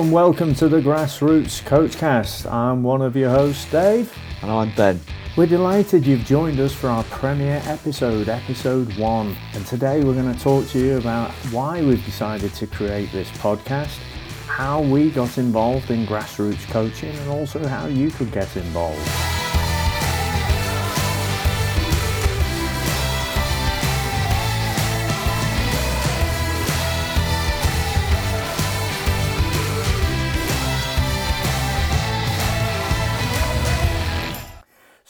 and welcome to the Grassroots Coachcast. I'm one of your hosts, Dave. And I'm Ben. We're delighted you've joined us for our premiere episode, episode one. And today we're going to talk to you about why we've decided to create this podcast, how we got involved in grassroots coaching, and also how you could get involved.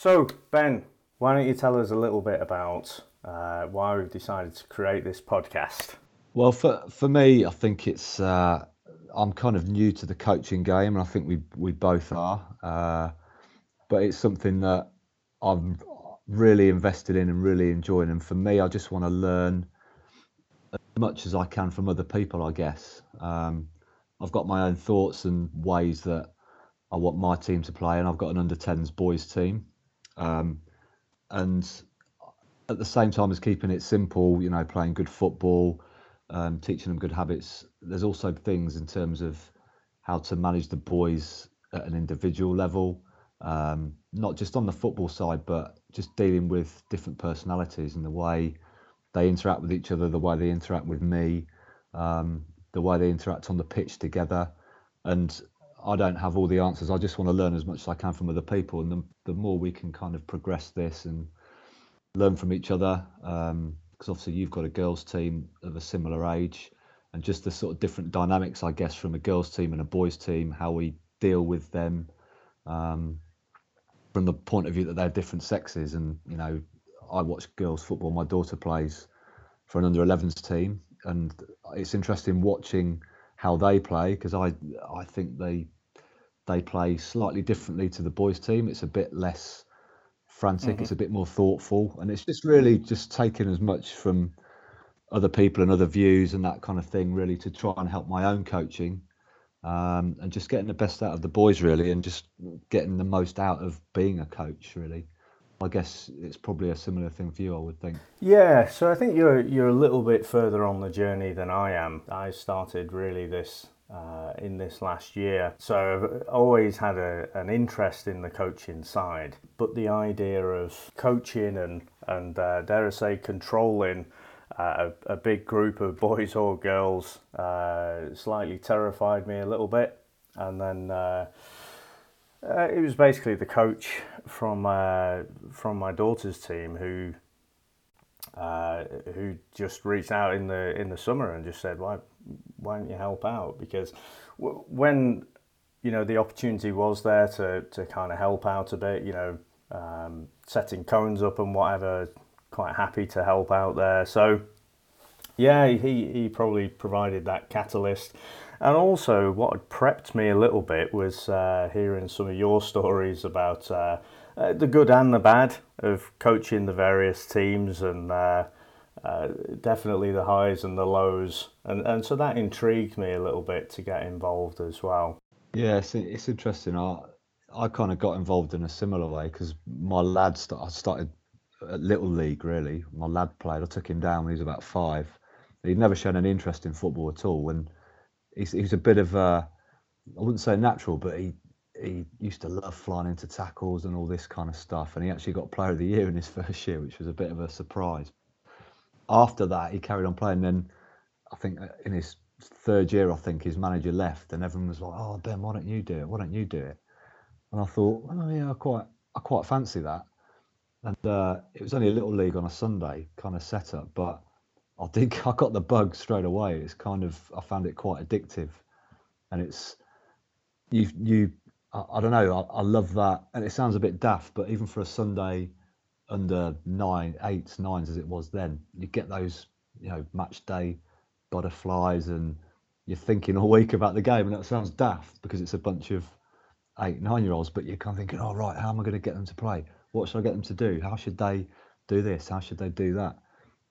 So, Ben, why don't you tell us a little bit about uh, why we've decided to create this podcast? Well, for for me, I think it's uh, I'm kind of new to the coaching game, and I think we we both are. Uh, but it's something that I'm really invested in and really enjoying. And for me, I just want to learn as much as I can from other people. I guess um, I've got my own thoughts and ways that I want my team to play, and I've got an under 10s boys team. Um, and at the same time as keeping it simple, you know, playing good football, um, teaching them good habits, there's also things in terms of how to manage the boys at an individual level, um, not just on the football side, but just dealing with different personalities and the way they interact with each other, the way they interact with me, um, the way they interact on the pitch together. And I don't have all the answers. I just want to learn as much as I can from other people, and the, the more we can kind of progress this and learn from each other, because um, obviously you've got a girls' team of a similar age, and just the sort of different dynamics, I guess, from a girls' team and a boys' team, how we deal with them, um, from the point of view that they're different sexes. And you know, I watch girls' football. My daughter plays for an under 11s team, and it's interesting watching how they play because I I think they they play slightly differently to the boys team. It's a bit less frantic. Mm-hmm. It's a bit more thoughtful, and it's just really just taking as much from other people and other views and that kind of thing, really, to try and help my own coaching. Um, and just getting the best out of the boys, really, and just getting the most out of being a coach, really. I guess it's probably a similar thing for you, I would think. Yeah, so I think you're you're a little bit further on the journey than I am. I started really this uh, in this last year, so I've always had a, an interest in the coaching side, but the idea of coaching and and uh, dare I say controlling. Uh, a, a, big group of boys or girls uh, slightly terrified me a little bit, and then uh, it was basically the coach from uh, from my daughter's team who uh, who just reached out in the in the summer and just said, "Why why don't you help out?" Because w- when you know the opportunity was there to to kind of help out a bit, you know, um, setting cones up and whatever, quite happy to help out there. So yeah, he he probably provided that catalyst. And also, what had prepped me a little bit was uh, hearing some of your stories about uh, uh, the good and the bad of coaching the various teams, and uh, uh, definitely the highs and the lows. And and so that intrigued me a little bit to get involved as well. Yeah, it's, it's interesting. I I kind of got involved in a similar way because my lad st- I started at little league really. My lad played. I took him down when he was about five. He'd never shown any interest in football at all, and he's, he's a bit of a, I wouldn't say natural, but he he used to love flying into tackles and all this kind of stuff. And he actually got Player of the Year in his first year, which was a bit of a surprise. After that, he carried on playing. Then I think uh, in his third year, I think his manager left, and everyone was like, "Oh, Ben, why don't you do it? Why don't you do it?" And I thought, "Oh yeah, I quite I quite fancy that." And uh, it was only a little league on a Sunday kind of setup, but I think I got the bug straight away. It's kind of I found it quite addictive, and it's you you I, I don't know. I, I, love that, and it sounds a bit daft, but even for a Sunday under nine, eights, nines as it was then, you get those you know match day butterflies, and you're thinking all week about the game, and that sounds daft because it's a bunch of eight, nine year olds, but you're kind of thinking, oh right, how am I going to get them to play? What should I get them to do? How should they do this? How should they do that?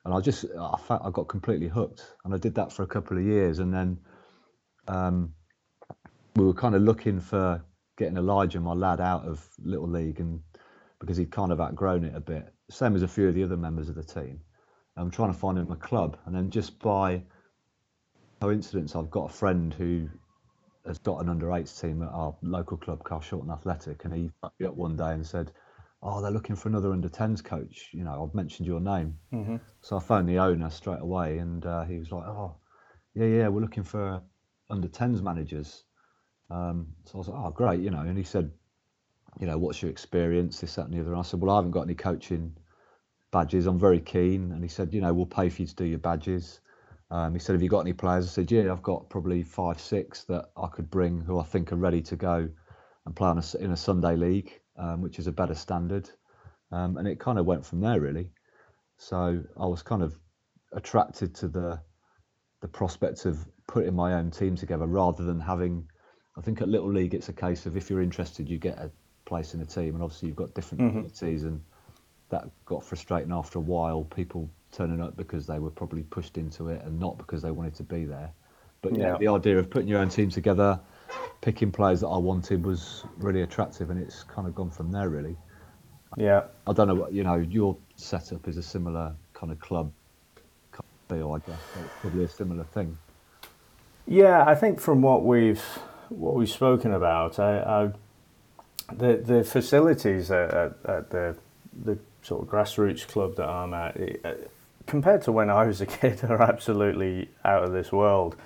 And I just I felt I got completely hooked, and I did that for a couple of years, and then um, we were kind of looking for getting Elijah, my lad, out of little league, and because he'd kind of outgrown it a bit, same as a few of the other members of the team. I'm trying to find him a club, and then just by coincidence, I've got a friend who has got an under eights team at our local club, Carshalton Athletic, and he up one day and said, "Oh, they're looking for another under tens coach. You know, I've mentioned your name." Mm-hmm. So I phoned the owner straight away, and uh, he was like, "Oh, yeah, yeah, we're looking for under tens managers." Um, so I was like, "Oh, great," you know. And he said, "You know, what's your experience? This, that, and the other." And I said, "Well, I haven't got any coaching badges. I'm very keen." And he said, "You know, we'll pay for you to do your badges." Um, he said, "Have you got any players?" I said, "Yeah, I've got probably five, six that I could bring who I think are ready to go and play on a, in a Sunday league, um, which is a better standard." Um, and it kind of went from there, really. So I was kind of attracted to the the prospect of putting my own team together rather than having. I think at Little League, it's a case of if you're interested, you get a place in a team, and obviously you've got different Mhm. abilities, and that got frustrating after a while. People turning up because they were probably pushed into it and not because they wanted to be there. But yeah, Yeah. the idea of putting your own team together, picking players that I wanted was really attractive, and it's kind of gone from there, really. Yeah. I don't know what you know. Your setup is a similar kind of club feel, I guess. So It's probably a similar thing. Yeah, I think from what we've what we've spoken about, I, I, the the facilities at, at, at the the sort of grassroots club that I'm at, it, uh, compared to when I was a kid, are absolutely out of this world.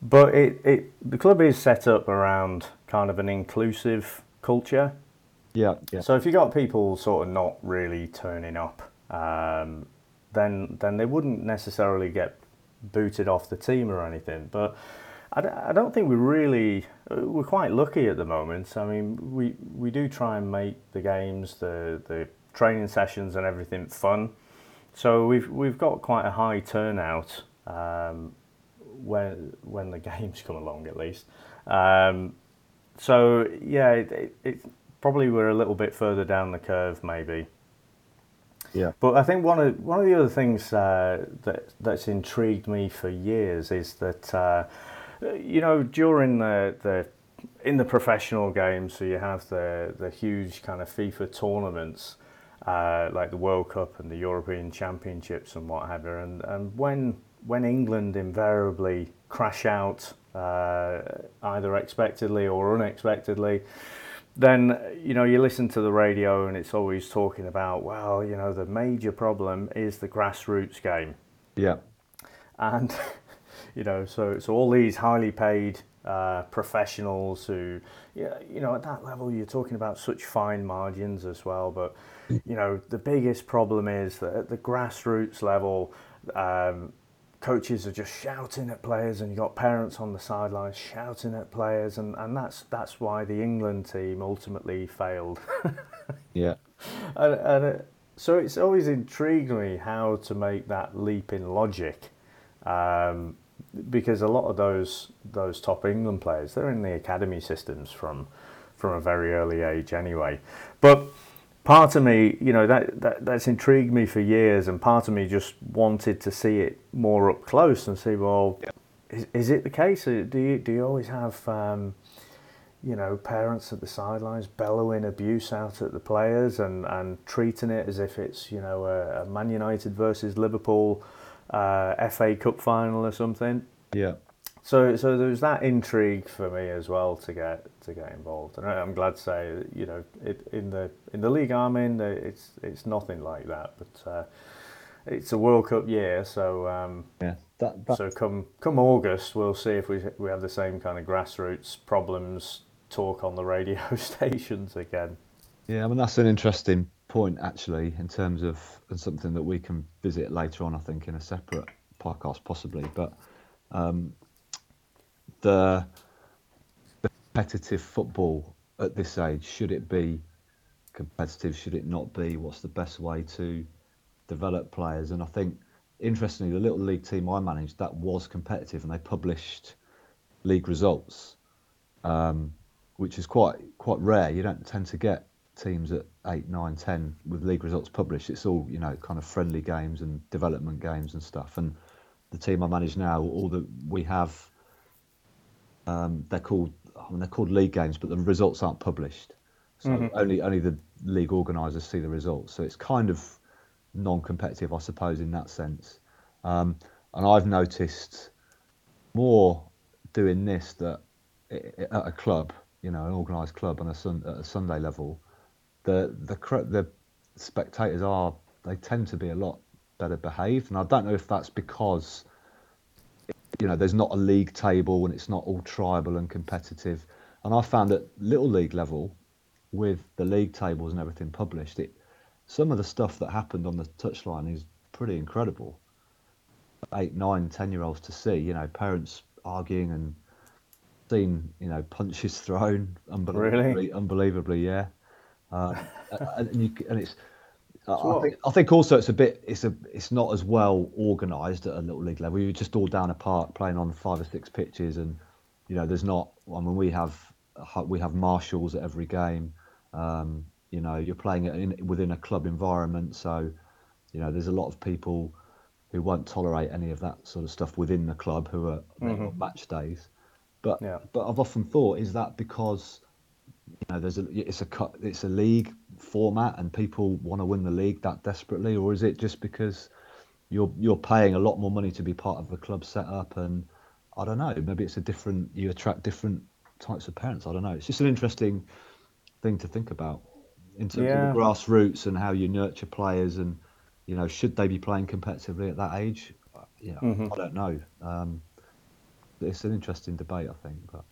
But it, it the club is set up around kind of an inclusive culture. Yeah, yeah, So if you got people sort of not really turning up, um, then then they wouldn't necessarily get booted off the team or anything. But I, d- I don't think we really uh, we're quite lucky at the moment. I mean, we we do try and make the games, the the training sessions, and everything fun. So we've we've got quite a high turnout um, when when the games come along, at least. Um, so yeah, it, it, it probably we're a little bit further down the curve, maybe. yeah, But I think one of one of the other things uh, that that's intrigued me for years is that uh, you know during the the in the professional games, so you have the the huge kind of FIFA tournaments. Uh, like the World Cup and the European Championships and what have you, and, and when when England invariably crash out uh, either expectedly or unexpectedly, then you know you listen to the radio and it's always talking about well you know the major problem is the grassroots game. Yeah, and you know so so all these highly paid uh, professionals who yeah you know at that level you're talking about such fine margins as well but you know the biggest problem is that at the grassroots level um, coaches are just shouting at players and you've got parents on the sidelines shouting at players and, and that's that's why the England team ultimately failed yeah, and, and uh, so it's always intrigued me how to make that leap in logic, um, because a lot of those those top England players they're in the academy systems from from a very early age anyway. But part of me, you know, that, that that's intrigued me for years, and part of me just wanted to see it more up close and see, well, is, is it the case? Uh, Do you do you always have um, you know, parents at the sidelines bellowing abuse out at the players and, and treating it as if it's, you know, a, a Man United versus Liverpool uh, FA Cup final or something. yeah, So, so there's that intrigue for me as well to get to get involved, and I'm glad to say, you know, it, in the in the league I'm in, it's it's nothing like that, but uh, it's a World Cup year, so um, yeah. That, that so come come August, we'll see if we we have the same kind of grassroots problems talk on the radio stations again. Yeah, I mean that's an interesting point actually in terms of and something that we can visit later on. I think in a separate podcast possibly, but um, the, competitive football at this age should it be competitive? Should it not be? What's the best way to develop players? And I think interestingly, the little league team I managed that was competitive, and they published league results. Um, which is quite quite rare. You don't tend to get teams at eight, nine, ten with league results published. It's all you know, kind of friendly games and development games and stuff. And the team I manage now, all that we have, um, they're called I mean, they're called league games, but the results aren't published. So only only the league organisers see the results. So it's kind of non-competitive, I suppose, in that sense. Um, and I've noticed more doing this that at a club, you know, an organised club on a, sun, at a Sunday level, the the the spectators are they tend to be a lot better behaved, and I don't know if that's because you know there's not a league table and it's not all tribal and competitive. And I found at little league level, with the league tables and everything published, it some of the stuff that happened on the touchline is pretty incredible. Eight, nine, ten year olds to see, you know, parents arguing and seen, you know, punches thrown, unbelievably, really? unbelievably, yeah. Uh, and, you, and it's I think, I think also it's a bit it's a it's not as well organised at a little league level. You're just all down a park playing on five or six pitches, and you know there's not. I mean, we have we have marshals at every game. Um, you know, you're playing in, within a club environment, so you know there's a lot of people who won't tolerate any of that sort of stuff within the club who are mm-hmm. match days. But yeah. but I've often thought is that because you know there's a it's a it's a league format and people want to win the league that desperately, or is it just because you're you're paying a lot more money to be part of the club setup and I don't know, maybe it's a different you attract different types of parents. I don't know. It's just an interesting thing to think about in terms yeah. of the grassroots and how you nurture players and you know should they be playing competitively at that age? Yeah, mm-hmm. I don't know. Um, it's an interesting debate, I think, but.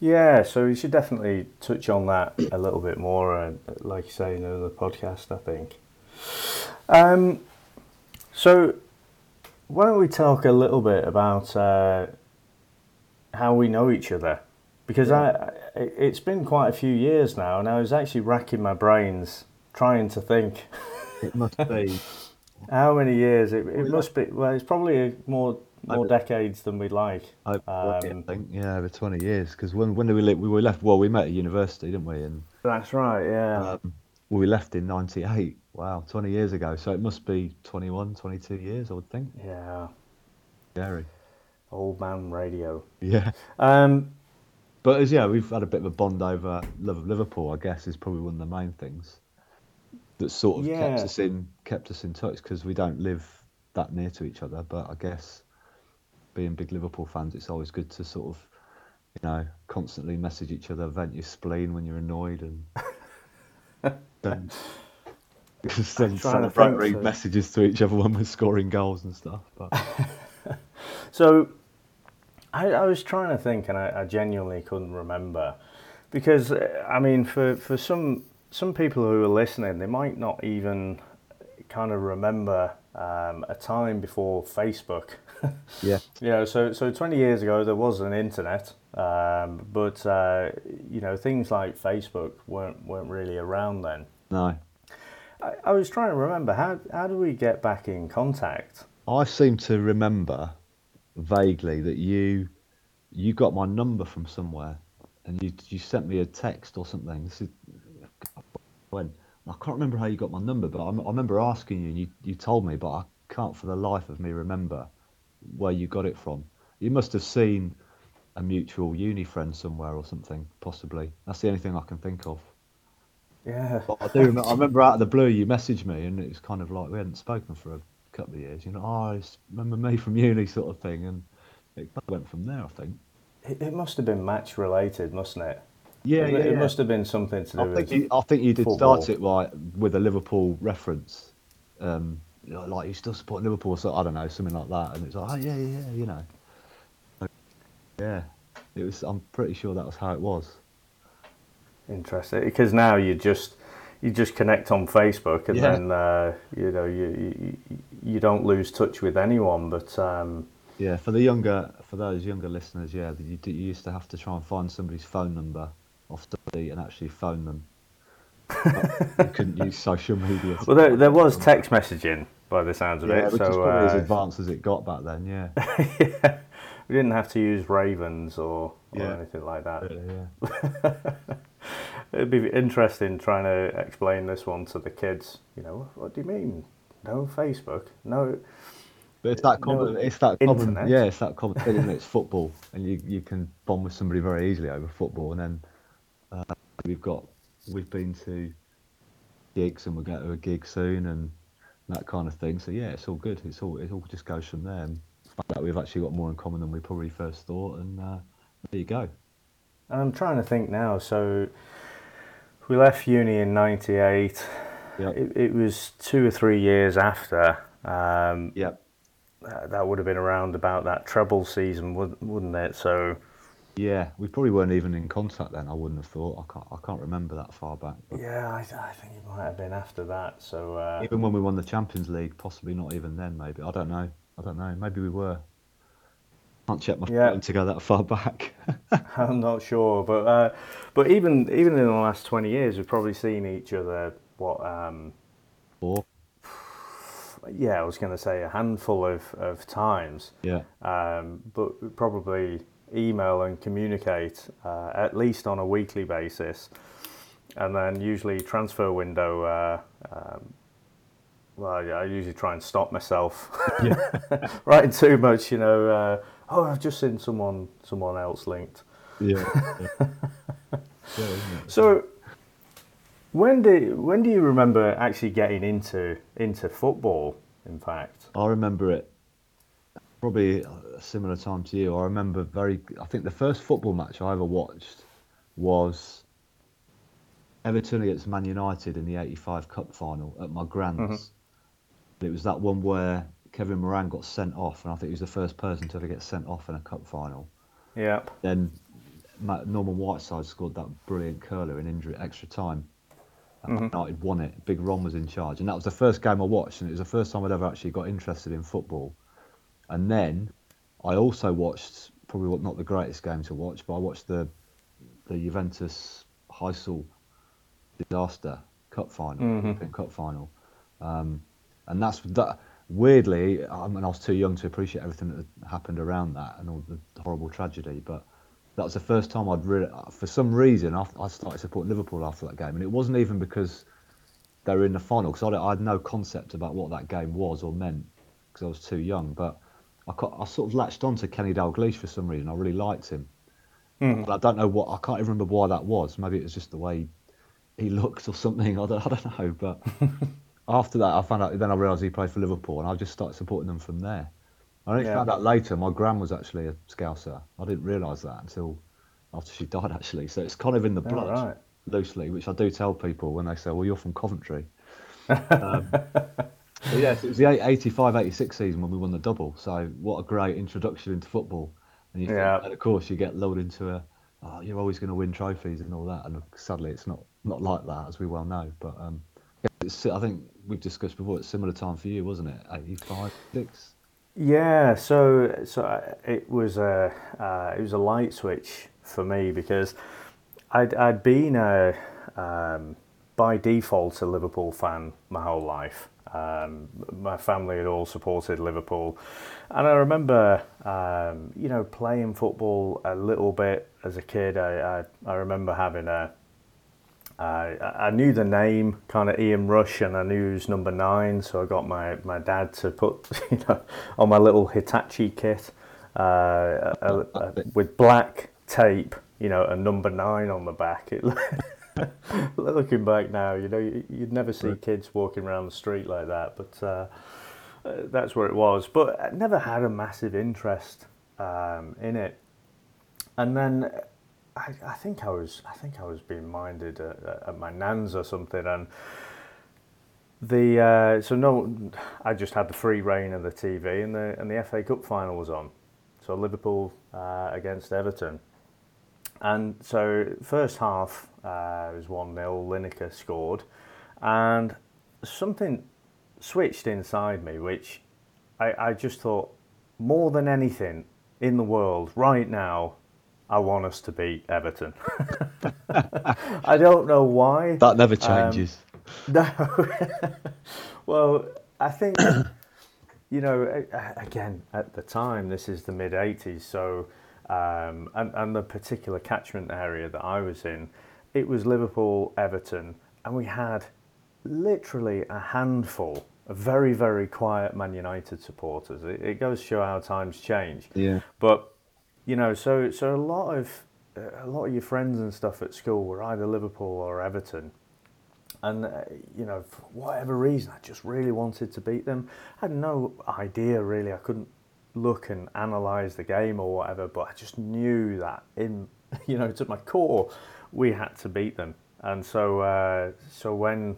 Yeah, so we should definitely touch on that a little bit more, uh, like you say in another podcast. I think. Um, so, why don't we talk a little bit about uh, how we know each other? Because. I, it's been quite a few years now, and I was actually racking my brains trying to think. It must be. how many years? It, it must be. Well, it's probably more more decades than we'd like. I, um, think yeah, over twenty years. Because when when did we we were left? Well, we met at university, didn't we? And that's right. Yeah. Um, we left in '98. Wow, 20 years ago. So it must be 21, 22 years, I would think. Yeah. Scary. Old man radio. Yeah. Um, but as yeah, we've had a bit of a bond over love of Liverpool. I guess is probably one of the main things that sort of yeah. kept us in kept us in touch because we don't live that near to each other. But I guess being big Liverpool fans, it's always good to sort of, you know, constantly message each other, vent your spleen when you're annoyed, and then send celebratory so. messages to each other when we're scoring goals and stuff. But so, I, I, was trying to think, and I, I genuinely couldn't remember, because I mean, for for some some people who are listening, they might not even kind of remember um, a time before Facebook. yeah. Yeah. So so 20 years ago there was an internet, um, but uh, you know things like Facebook weren't weren't really around then. No. I, I was trying to remember how how do we get back in contact? I seem to remember vaguely that you you got my number from somewhere and you you sent me a text or something. This is when I can't remember how you got my number, but I, I remember asking you, and you, you told me, but I can't for the life of me remember where you got it from. You must have seen a mutual uni friend somewhere or something, possibly. That's the only thing I can think of. Yeah. But I do. Remember, I remember out of the blue you messaged me, and it was kind of like we hadn't spoken for a couple of years. You know, oh, remember me from uni, sort of thing, and it went from there. I think. It, it must have been match related, mustn't it? Yeah, it, yeah, it yeah. must have been something to do I with. Think you, I think you did football. start it right with a Liverpool reference. Um, like you still support Liverpool, so I don't know, something like that, and it's like, oh yeah, yeah, yeah, you know. Yeah, it was. I'm pretty sure that was how it was. Interesting, because now you just you just connect on Facebook, and yeah. then uh, you know you, you you don't lose touch with anyone, but. Um, yeah, for the younger, for those younger listeners, yeah, you, you used to have to try and find somebody's phone number off the beat and actually phone them. you couldn't use social media. Well, there, there was text messaging by the sounds of yeah, it. Which so, is probably uh, as advanced as it got back then. Yeah. yeah. We didn't have to use ravens or, or yeah. anything like that. Yeah. It'd be interesting trying to explain this one to the kids. You know, what do you mean? No Facebook? No. But it's that common. No, it's that common. Internet. Yeah, it's that common thing. It's football, and you you can bond with somebody very easily over football. And then uh, we've got we've been to gigs, and we're going to a gig soon, and that kind of thing. So yeah, it's all good. It's all it all just goes from there. And that we've actually got more in common than we probably first thought, and uh, there you go. And I'm trying to think now. So we left uni in '98. Yep. It, it was two or three years after. Um, Yep. uh, that would have been around about that treble season, wouldn't wouldn't it? So Yeah, we probably weren't even in contact then. I wouldn't have thought. I can't. I can't remember that far back. But yeah, I, I think it might have been after that. So uh, even when we won the Champions League, possibly not even then. Maybe I don't know. I don't know. Maybe we were. Can't check my Yeah. phone to go that far back. I'm not sure, but uh, but even even in the last twenty years, we've probably seen each other. What? Um, or yeah, I was going to say a handful of, of times, yeah, um, but probably email and communicate uh, at least on a weekly basis, and then usually transfer window. Uh, um, well, yeah, I usually try and stop myself writing too much. You know, uh, oh, I've just seen someone someone else linked. yeah. yeah. Yeah. So, when do when do you remember actually getting into into football? In fact, I remember it probably a similar time to you. I remember very. I think the first football match I ever watched was Everton against Man United in the '85 Cup final at my grand's. Mm-hmm. It was that one where Kevin Moran got sent off, and I think he was the first person to ever get sent off in a cup final. yeah, Then Ma- Norman Whiteside scored that brilliant curler in injury extra time. And Man United won it. Big Ron was in charge, and that was the first game I watched, and it was the first time I'd ever actually got interested in football. And then I also watched probably what- not the greatest game to watch, but I watched the the Juventus Heysel disaster cup final, European Cup final, um, and that's that. Weirdly, I mean, I was too young to appreciate everything that happened around that and all the horrible tragedy, but that was the first time I'd really, for some reason, I, I started supporting Liverpool after that game, and it wasn't even because they were in the final, because I, I had no concept about what that game was or meant, because I was too young. But I, I sort of latched on to Kenny Dalglish for some reason. I really liked him, but I don't know what. I can't even remember why that was. Maybe it was just the way he looked or something. I don't, I don't know. But after that, I found out. Then I realised he played for Liverpool, and I just started supporting them from there. I only Yeah. found out later my gran was actually a Scouser. I didn't realise that until after she died, actually. So it's kind of in the blood, right. loosely, which I do tell people when they say, "Well, you're from Coventry." um, yes, it was the 85 86 season when we won the double. So, what a great introduction into football. And, think- Yeah. and of course, you get lulled into a, oh, you're always going to win trophies and all that. And sadly, it's not, not like that, as we well know. But um, it's, I think we've discussed before, it's similar time for you, wasn't it? 85, 6? Yeah, so so it was a uh, it was a light switch for me because I'd I'd been a um, by default a Liverpool fan my whole life. Um, my family had all supported Liverpool, and I remember um, you know playing football a little bit as a kid. I I, I remember having a I, I knew the name, kind of Ian Rush, and I knew he was number nine, so I got my, my dad to put, you know, on my little Hitachi kit uh, a, a, with black tape, you know, a number nine on the back. It, looking back now, you know, you- you'd never see kids walking around the street like that, but uh, uh, that's where it was. But I never had a massive interest um, in it. And then I, I think I was I think I was being minded at, at- at my nan's or something, and the uh, so no, I just had the free reign of the TV, and the and the FA Cup final was on, so Liverpool uh, against Everton, and so first half uh, it was one 0 Lineker scored, and something switched inside me, which I, I just thought more than anything in the world right now, I want us to beat Everton. I don't know why. That never changes. No. well, I think, you know, again, at the time, this is the mid 80s, so, um, and, and the particular catchment area that I was in, it was Liverpool, Everton, and we had literally a handful of very, very quiet Man United supporters. It, it goes to show how times change. Yeah. But you know, so so a lot of a lot of your friends and stuff at school were either Liverpool or Everton, and uh, you know, for whatever reason, I just really wanted to beat them. I had no idea really. I couldn't look and analyze the game or whatever, but I just knew that in you know to my core we had to beat them, and so uh, so when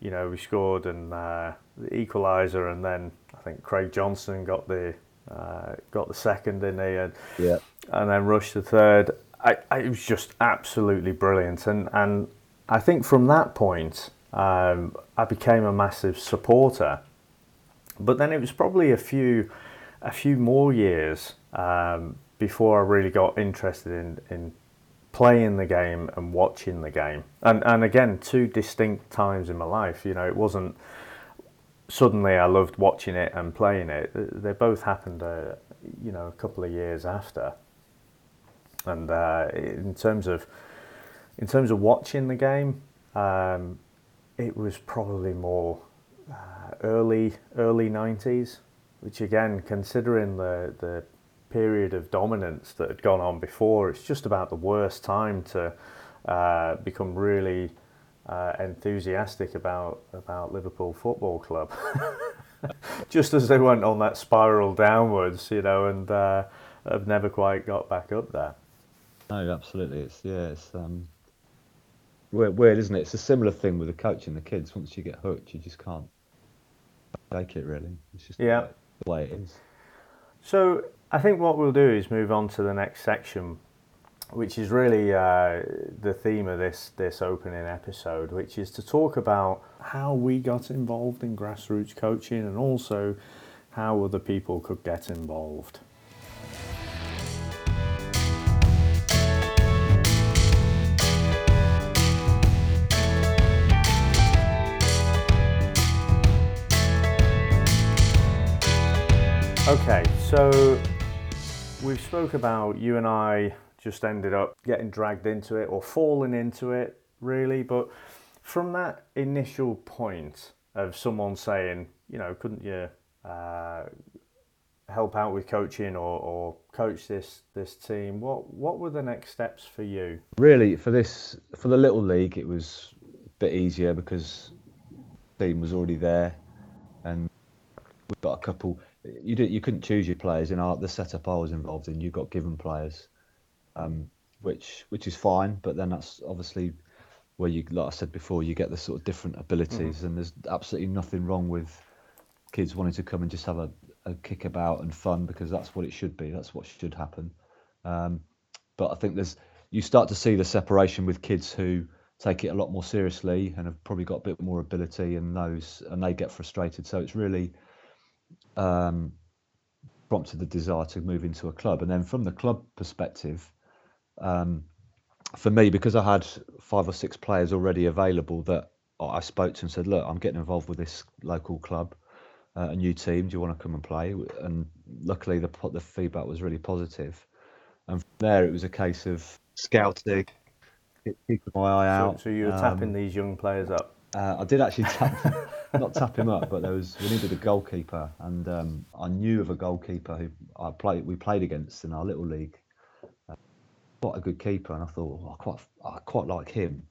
you know we scored and uh, the equaliser, and then I think Craig Johnston got the uh, got the second in there, and Yeah. and then rushed the third. I, I, it was just absolutely brilliant, and and I think from that point um, I became a massive supporter. But then it was probably a few a few more years um, before I really got interested in, in playing the game and watching the game. And and again, two distinct times in my life. You know, it wasn't suddenly I loved watching it and playing it. They both happened, uh, you know, a couple of years after. And uh, in terms of in terms of watching the game, um, it was probably more uh, early early nineties, which again, considering the the period of dominance that had gone on before, it's just about the worst time to uh, become really uh, enthusiastic about about Liverpool Football Club. just as they went on that spiral downwards, you know, and uh, have never quite got back up there. No, absolutely. It's yeah, it's um, weird, weird, isn't it? It's a similar thing with the coaching the kids. Once you get hooked, you just can't take it really. It's just Yeah. the way it is. So I think what we'll do is move on to the next section, which is really uh, the theme of this this opening episode, which is to talk about how we got involved in grassroots coaching and also how other people could get involved. Okay, so we've spoke about you and I just ended up getting dragged into it or falling into it, really. But from that initial point of someone saying, you know, couldn't you uh, help out with coaching or, or coach this this team? What what were the next steps for you? Really, for this for the little league, it was a bit easier because the team was already there, and we've got a couple. You did, you couldn't choose your players in our the setup I was involved in. You got given players, um, which which is fine. But then that's obviously where you, like I said before, you get the sort of different abilities, and there's absolutely nothing wrong with kids wanting to come and just have a, a kick about and fun because that's what it should be. That's what should happen. Um, but I think there's you start to see the separation with kids who take it a lot more seriously and have probably got a bit more ability and those and they get frustrated. So it's really um, prompted the desire to move into a club. And then from the club perspective, um, for me, because I had five or six players already available that I spoke to and said, look, I'm getting involved with this local club, uh, a new team. Do you want to come and play? And luckily, the the feedback was really positive. And from there, it was a case of scouting, keep- keeping my eye So, out. so you were um, tapping these young players up. uh, I did actually tap, not tap him up, but there was we needed a goalkeeper, and um, I knew of a goalkeeper who I played we played against in our little league. Uh, quite a good keeper, and I thought "Oh, I quite I quite like him.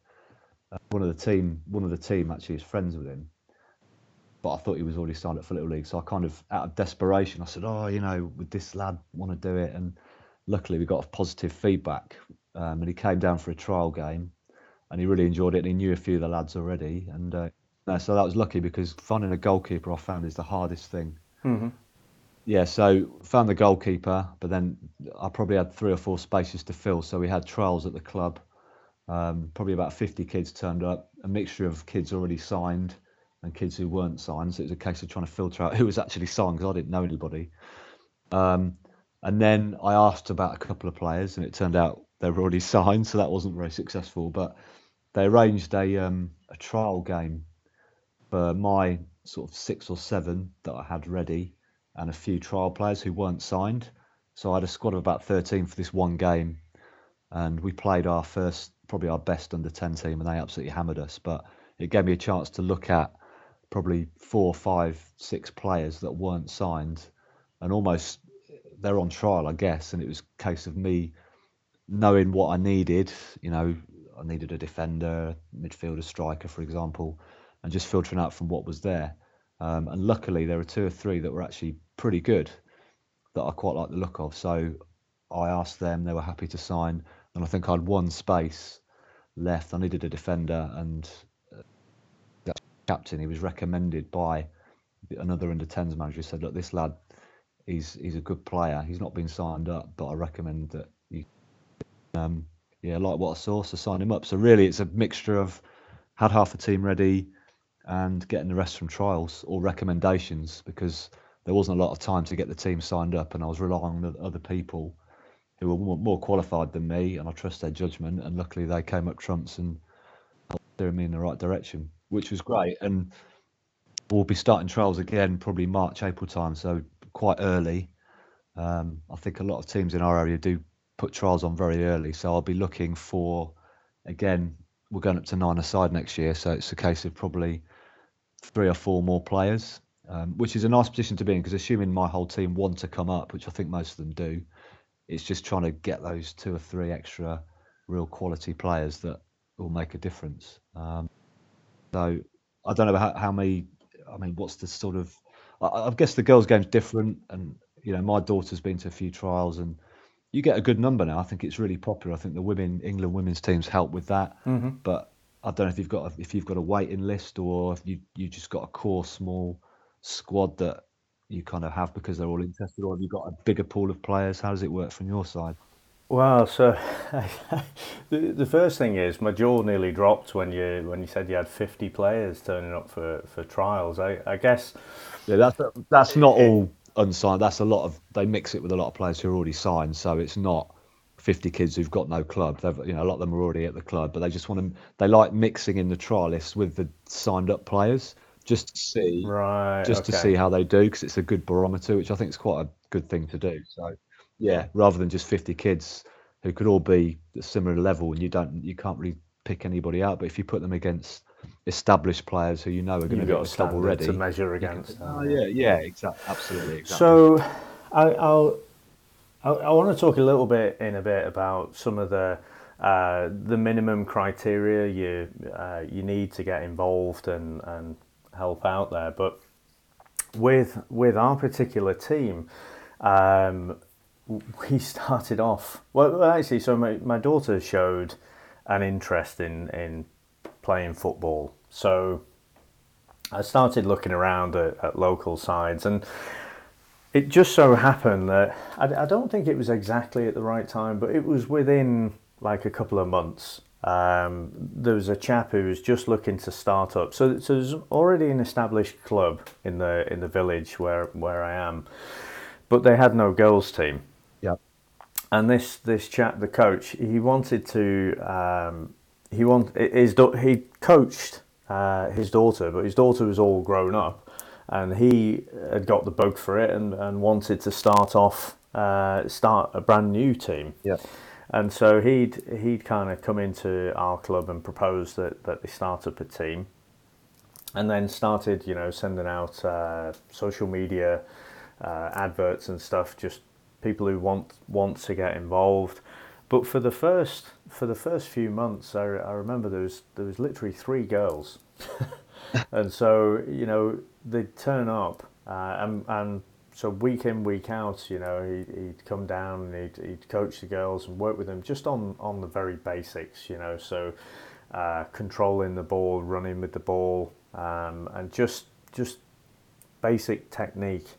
Uh, one of the team one of the team actually is friends with him, but I thought he was already signed up for little league, so I kind of out of desperation I said, oh you know would this lad want to do it? And luckily we got positive feedback, um, and he came down for a trial game and he really enjoyed it. And he knew a few of the lads already, and uh, no, so that was lucky because finding a goalkeeper I found is the hardest thing. hmm Yeah, so found the goalkeeper, but then I probably had three or four spaces to fill. So we had trials at the club. Um, probably about 50 kids turned up, a mixture of kids already signed and kids who weren't signed. So it was a case of trying to filter out who was actually signed because I didn't know anybody. Um, and then I asked about a couple of players, and it turned out they were already signed, so that wasn't very successful. But they arranged a um, a trial game for uh, my sort of six or seven that I had ready, and a few trial players who weren't signed. So I had a squad of about 13 for this one game, and we played our first, probably our best under 10 team, and they absolutely hammered us. But it gave me a chance to look at probably four, five, six players that weren't signed, and almost they're on trial, I guess. And it was a case of me knowing what I needed. You know, I needed a defender, midfielder, striker, for example, and just filtering out from what was there. Um, and luckily, there were two or three that were actually pretty good. that I quite like the look of. So I asked them; they were happy to sign, and I think I had one space left. I needed a defender, and uh, captain. He was recommended by another under 10s manager. Said, "Look, this lad, he's he's a good player. He's not been signed up, but I recommend that you, um, yeah, like what I saw, so sign him up." So really, it's a mixture of had half the team ready and getting the rest from trials or recommendations because there wasn't a lot of time to get the team signed up, and I was relying on other people who were more qualified than me, and I trust their judgment. And luckily, they came up trumps and steering me in the right direction, which was great. And we'll be starting trials again probably March, April time, so quite early. Um, I think a lot of teams in our area do put trials on very early, so I'll be looking for again. We're going up to nine aside next year, so it's a case of probably three or four more players, um, which is a nice position to be in because assuming my whole team want to come up, which I think most of them do, it's just trying to get those two or three extra real quality players that will make a difference. Um, so I don't know how, how many I mean, what's the sort of? I, I guess the girls' game's different, and you know, my daughter's been to a few trials, and you get a good number now. I think it's really popular. I think the women England women's teams help with that. Mm-hmm. But I don't know if you've got a, if you've got a waiting list or if you you just got a core small squad that you kind of have because they're all interested, or have you got a bigger pool of players? How does it work from your side? Well, so the, the first thing is my jaw nearly dropped when you when you said you had fifty players turning up for, for trials. I, I guess yeah, that's that's not all unsigned. That's a lot of they mix it with a lot of players who are already signed, so it's not fifty kids who've got no club. They've, you know, a lot of them are already at the club, but they just want to they like mixing in the trialists with the signed up players just to see right just okay. to see how they do because it's a good barometer, which I think is quite a good thing to do. So yeah, rather than just 50 kids who could all be a similar level and you don't you can't really pick anybody out. But if you put them against established players who you know are going You've to be at the club already to measure against. Can, oh yeah, yeah, exactly, absolutely. Exactly. So, I, I'll, I, I want to talk a little bit in a bit about some of the uh, the minimum criteria you uh, you need to get involved and, and help out there. But with with our particular team, um, we started off well actually so my, my daughter showed an interest in in playing football so i started looking around at, at local sides and it just so happened that I, I, don't think it was exactly at the right time but it was within like a couple of months. Um, there was a chap who was just looking to start up. So, so there's already an established club in the in the village where where i am but they had no girls team. Yeah. and this this chap, the coach, he wanted to um, he want his he coached uh, his daughter, but his daughter was all grown up, and he had got the bug for it and, and wanted to start off uh, start a brand new team. Yeah. And so he'd he'd kind of come into our club and proposed that, that they start up a team, and then started you know sending out uh, social media uh, adverts and stuff just people who want want to get involved. But for the first for the first few months, I, I remember there was there was literally three girls, and so you know they'd turn up uh, and and so week in week out, you know he'd, he'd come down and he'd, he'd coach the girls and work with them just on on the very basics, you know so. Uh, controlling the ball, running with the ball, um, and just just basic technique.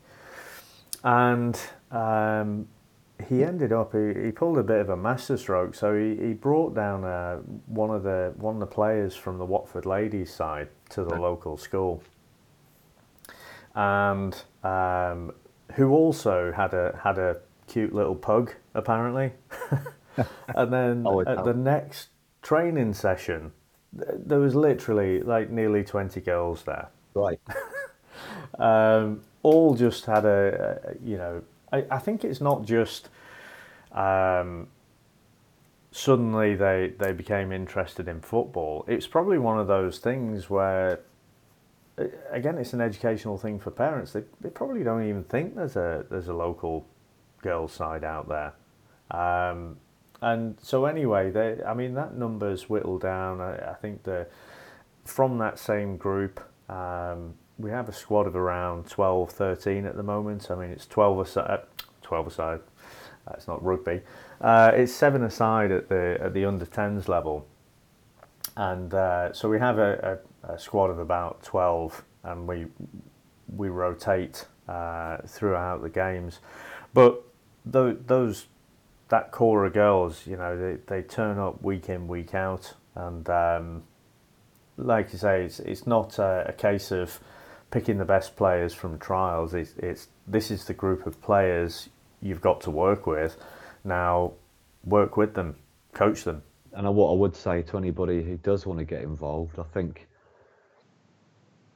And um, he ended up he, he pulled a bit of a masterstroke. So he, he brought down uh, one of the one of the players from the Watford ladies side to the local school, and um, who also had a had a cute little pug apparently. and then oh, at the next training session, there was literally like nearly twenty girls there. Right. um, all just had a, a you know I, I think it's not just um, suddenly they, they became interested in football. It's probably one of those things where, again, it's an educational thing for parents. They, they probably don't even think there's a there's a local girls' side out there. Um, and so anyway, they, I mean that number's whittled down. I, I think the from that same group, um, we have a squad of around 12, 13 at the moment. I mean, it's 12 aside, twelve aside. That's not rugby. Uh, it's seven aside at the at the under tens level, and uh, so we have a, a, a, squad of about twelve, and we we rotate uh, throughout the games. But th- those that core of girls, you know, they, they turn up week in week out, and um, like you say, it's it's not a, a, case of picking the best players from trials. It's, it's this is the group of players you've got to work with. Now, work with them, coach them. And what I would say to anybody who does want to get involved, I think,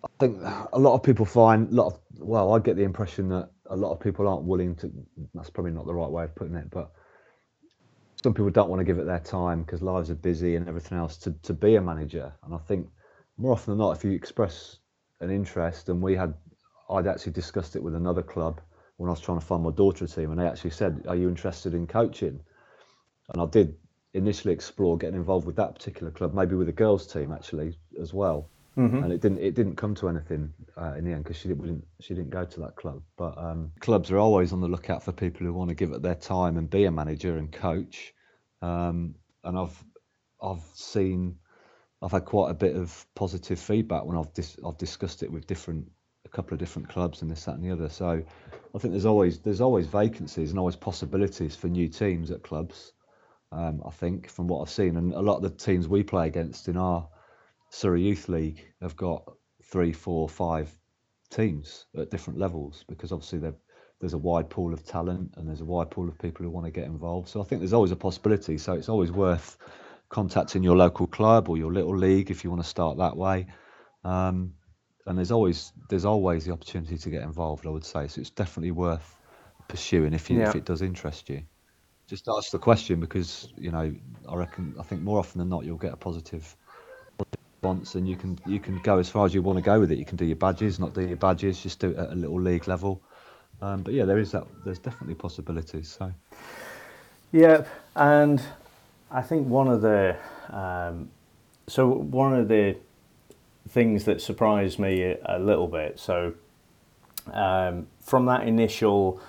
I think a lot of people find a lot of well, I get the impression that a lot of people aren't willing to. That's probably not the right way of putting it, but some people don't want to give it their time because lives are busy and everything else to, to be a manager. And I think more often than not, if you express an interest, and we had, I'd actually discussed it with another club when I was trying to find my daughter a team, and they actually said, "Are you interested in coaching?" And I did initially explore getting involved with that particular club, maybe with a girls' team actually as well. Mm-hmm. And it didn't it didn't come to anything uh, in the end because she didn't she didn't go to that club. But um, clubs are always on the lookout for people who want to give it their time and be a manager and coach. Um, and I've I've seen I've had quite a bit of positive feedback when I've dis- I've discussed it with different a couple of different clubs and this that and the other. So I think there's always there's always vacancies and always possibilities for new teams at clubs. Um, I think from what I've seen, and a lot of the teams we play against in our Surrey Youth League have got three, four, five teams at different levels because obviously there's a wide pool of talent and there's a wide pool of people who want to get involved. So I think there's always a possibility. So it's always worth contacting your local club or your little league if you want to start that way. Um, and there's always there's always the opportunity to get involved. I would say so. It's definitely worth pursuing if you yeah. if it does interest you. Just ask the question because you know I reckon I think more often than not you'll get a positive response and you can you can go as far as you want to go with it. You can do your badges, not do your badges, just do it at a little league level. Um, but yeah, there is that. There's definitely possibilities. So. Yeah, and I think one of the um, so one of the things that surprised me a, little bit. So um, from that initial,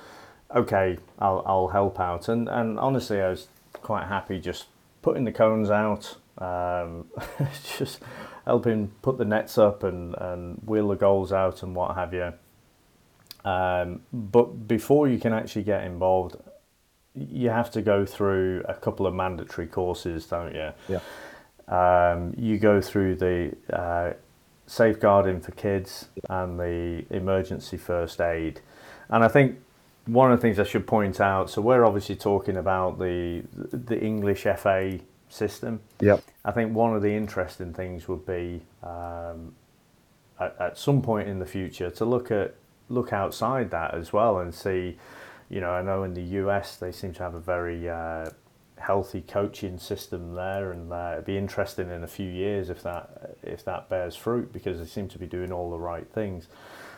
okay, I'll I'll help out, and and honestly, I was quite happy just putting the cones out, um, just helping put the nets up and and wheel the goals out and what have you. Um, but before you can actually get involved, you have to go through a couple of mandatory courses, don't you? Yeah. Um, you go through the uh, safeguarding for kids and the emergency first aid. And I think one of the things I should point out, so we're obviously talking about the the English FA system. Yeah. I think one of the interesting things would be um, at, at some point in the future to look at look outside that as well and see. You know, I know in the US they seem to have a very uh, healthy coaching system there, and uh, it'd be interesting in a few years if that if that bears fruit because they seem to be doing all the right things.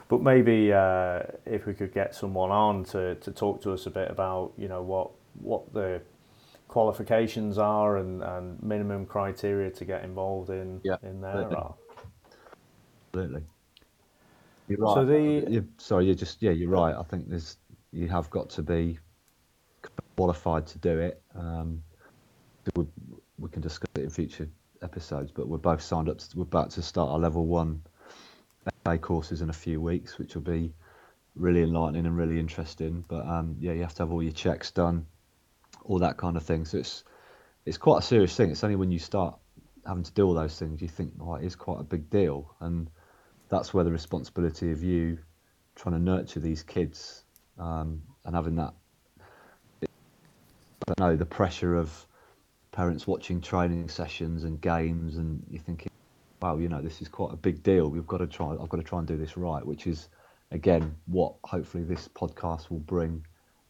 But maybe uh, if we could get someone on to, to talk to us a bit about you know what what the qualifications are and, and minimum criteria to get involved in yeah, in there absolutely. are. Absolutely. You're right. So the you're, sorry, you're just yeah, you're right. I think there's you have got to be qualified to do it. Um, we, we can discuss it in future episodes, but we're both signed up. To, we're about to start our level one FA courses in a few weeks, which will be really enlightening and really interesting. But um, yeah, you have to have all your checks done, all that kind of thing. So it's it's quite a serious thing. It's only when you start having to do all those things you think, oh, it is quite a big deal, and that's where the responsibility of you trying to nurture these kids um, and having that I don't know the pressure of parents watching training sessions and games, and you're thinking, wow, you know, this is quite a big deal. We've got to try. I've got to try and do this right, which is again what hopefully this podcast will bring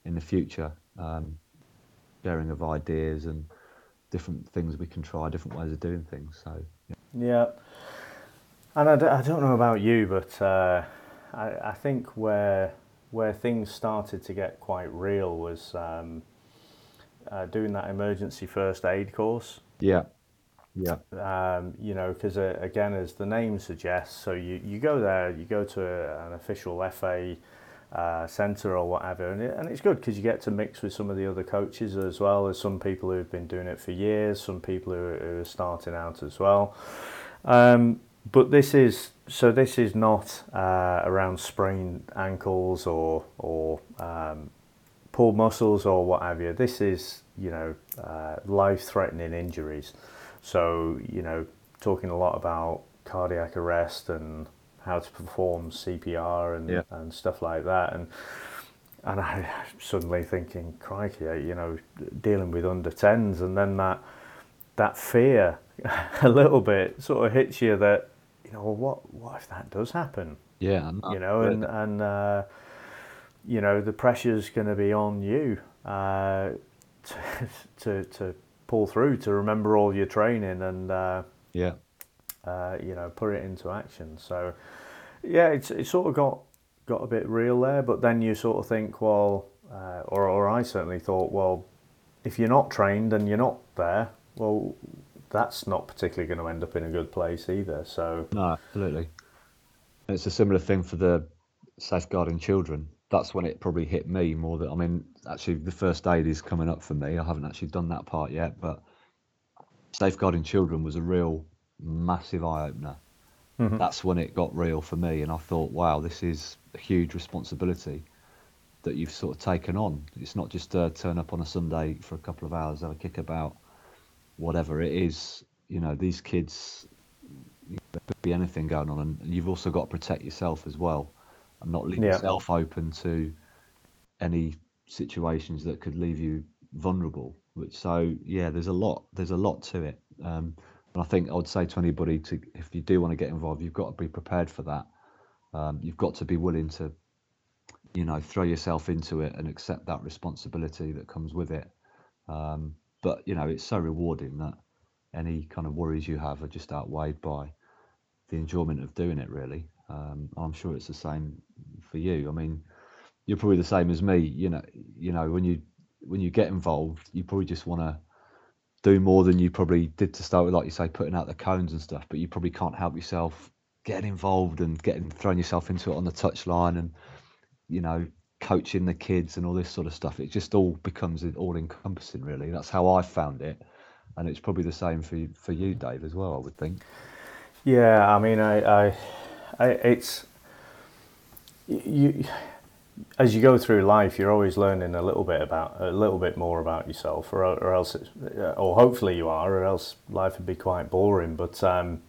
in the future. Um, sharing of ideas and different things we can try, different ways of doing things. So yeah. yeah. And I d- I don't know about you, but uh, I, I think where where things started to get quite real was um, uh, doing that emergency first aid course. Yeah. Yeah. Um, you know, because uh, again, as the name suggests, so you, you go there, you go to a, an official FA uh, centre or whatever, and, it, and it's good because you get to mix with some of the other coaches as well. as some people who've been doing it for years, some people who, who are starting out as well. Um, but this is so this is not uh, around sprained ankles or or um, pulled muscles or what have you. This is you know uh, life-threatening injuries. So you know talking a lot about cardiac arrest and how to perform CPR and, Yeah. and stuff like that. And and I suddenly thinking, crikey, you know, dealing with under tens, and then that that fear a little bit sort of hits you that you know, what what if that does happen? Yeah. You know, and and uh, you know the pressure's going to be on you uh, to, to to pull through, to remember all your training, and uh, yeah, uh, you know, put it into action. So, yeah, it's it sort of got got a bit real there. But then you sort of think, well, uh, or or I certainly thought, well, if you're not trained and you're not there, well, that's not particularly going to end up in a good place either. So, no, absolutely. And It's a similar thing for the safeguarding children. That's when it probably hit me more than I mean, actually, the first aid is coming up for me. I haven't actually done that part yet, but safeguarding children was a real massive eye opener. That's when it got real for me, and I thought, wow, this is a huge responsibility that you've sort of taken on. It's not just uh, turn up on a Sunday for a couple of hours, have a kick about, whatever it is. You know, these kids, there could be anything going on, and you've also got to protect yourself as well, and not leave Yeah. yourself open to any situations that could leave you vulnerable. Which so yeah, there's a lot. There's a lot to it. Um, and I think I would say to anybody to if you do want to get involved, you've got to be prepared for that. Um, you've got to be willing to, you know, throw yourself into it and accept that responsibility that comes with it. Um, but you know, it's so rewarding that any kind of worries you have are just outweighed by the enjoyment of doing it. Really, um, I'm sure it's the same for you. I mean, you're probably the same as me. You know, you know when you when you get involved, you probably just want to do more than you probably did to start with, like you say, putting out the cones and stuff. But you probably can't help yourself getting involved and getting throwing yourself into it on the touchline and you know coaching the kids and all this sort of stuff. It just all becomes all encompassing, really. That's how I found it, and it's probably the same for you, for you, Dave, as well. I would think. yeah, I mean, I, I, I it's you. As you go through life, you're always learning a little bit about a little bit more about yourself, or, or else, or hopefully you are, or else life would be quite boring. But um,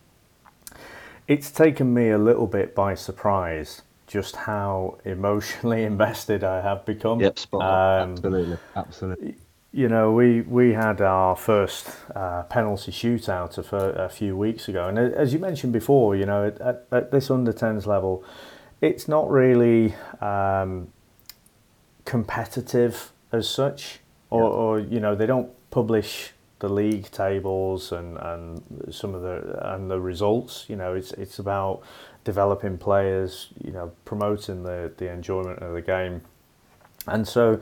it's taken me a little bit by surprise just how emotionally invested I have become. Yep, spot on. Um, absolutely, absolutely. you know, we we had our first uh, penalty shootout a, a few weeks ago, and as you mentioned before, you know, at, at, this under tens level, it's not really um, competitive as such, or, or you know, they don't publish the league tables and, and some of the and the results. You know, it's it's about developing players, you know, promoting the the enjoyment of the game. And so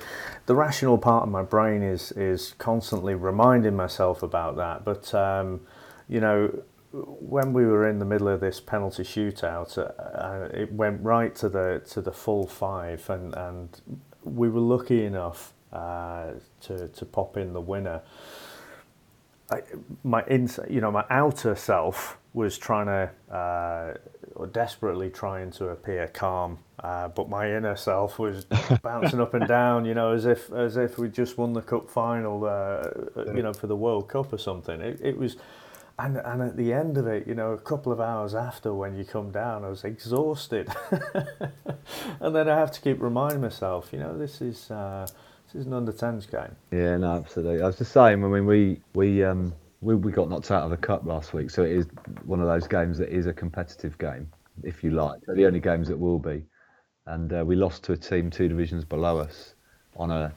the rational part of my brain is is constantly reminding myself about that. But um, you know, when we were in the middle of this penalty shootout, uh, it went right to the to the full five, and, and we were lucky enough uh, to to pop in the winner. I, my ins, you know, my outer self was trying to, uh, desperately trying to appear calm, uh, but my inner self was bouncing up and down, you know, as if as if we just won the cup final, uh, you know, for the World Cup or something. It, it was, and and at the end of it, you know, a couple of hours after when you come down, I was exhausted, and then I have to keep reminding myself, you know, this is. Uh, this is an under 10s game. Yeah, no, absolutely. I was the same. I mean, we we um we, we got knocked out of the cup last week, so it is one of those games that is a competitive game, if you like. They're the only games that will be, and uh, we lost to a team two divisions below us on a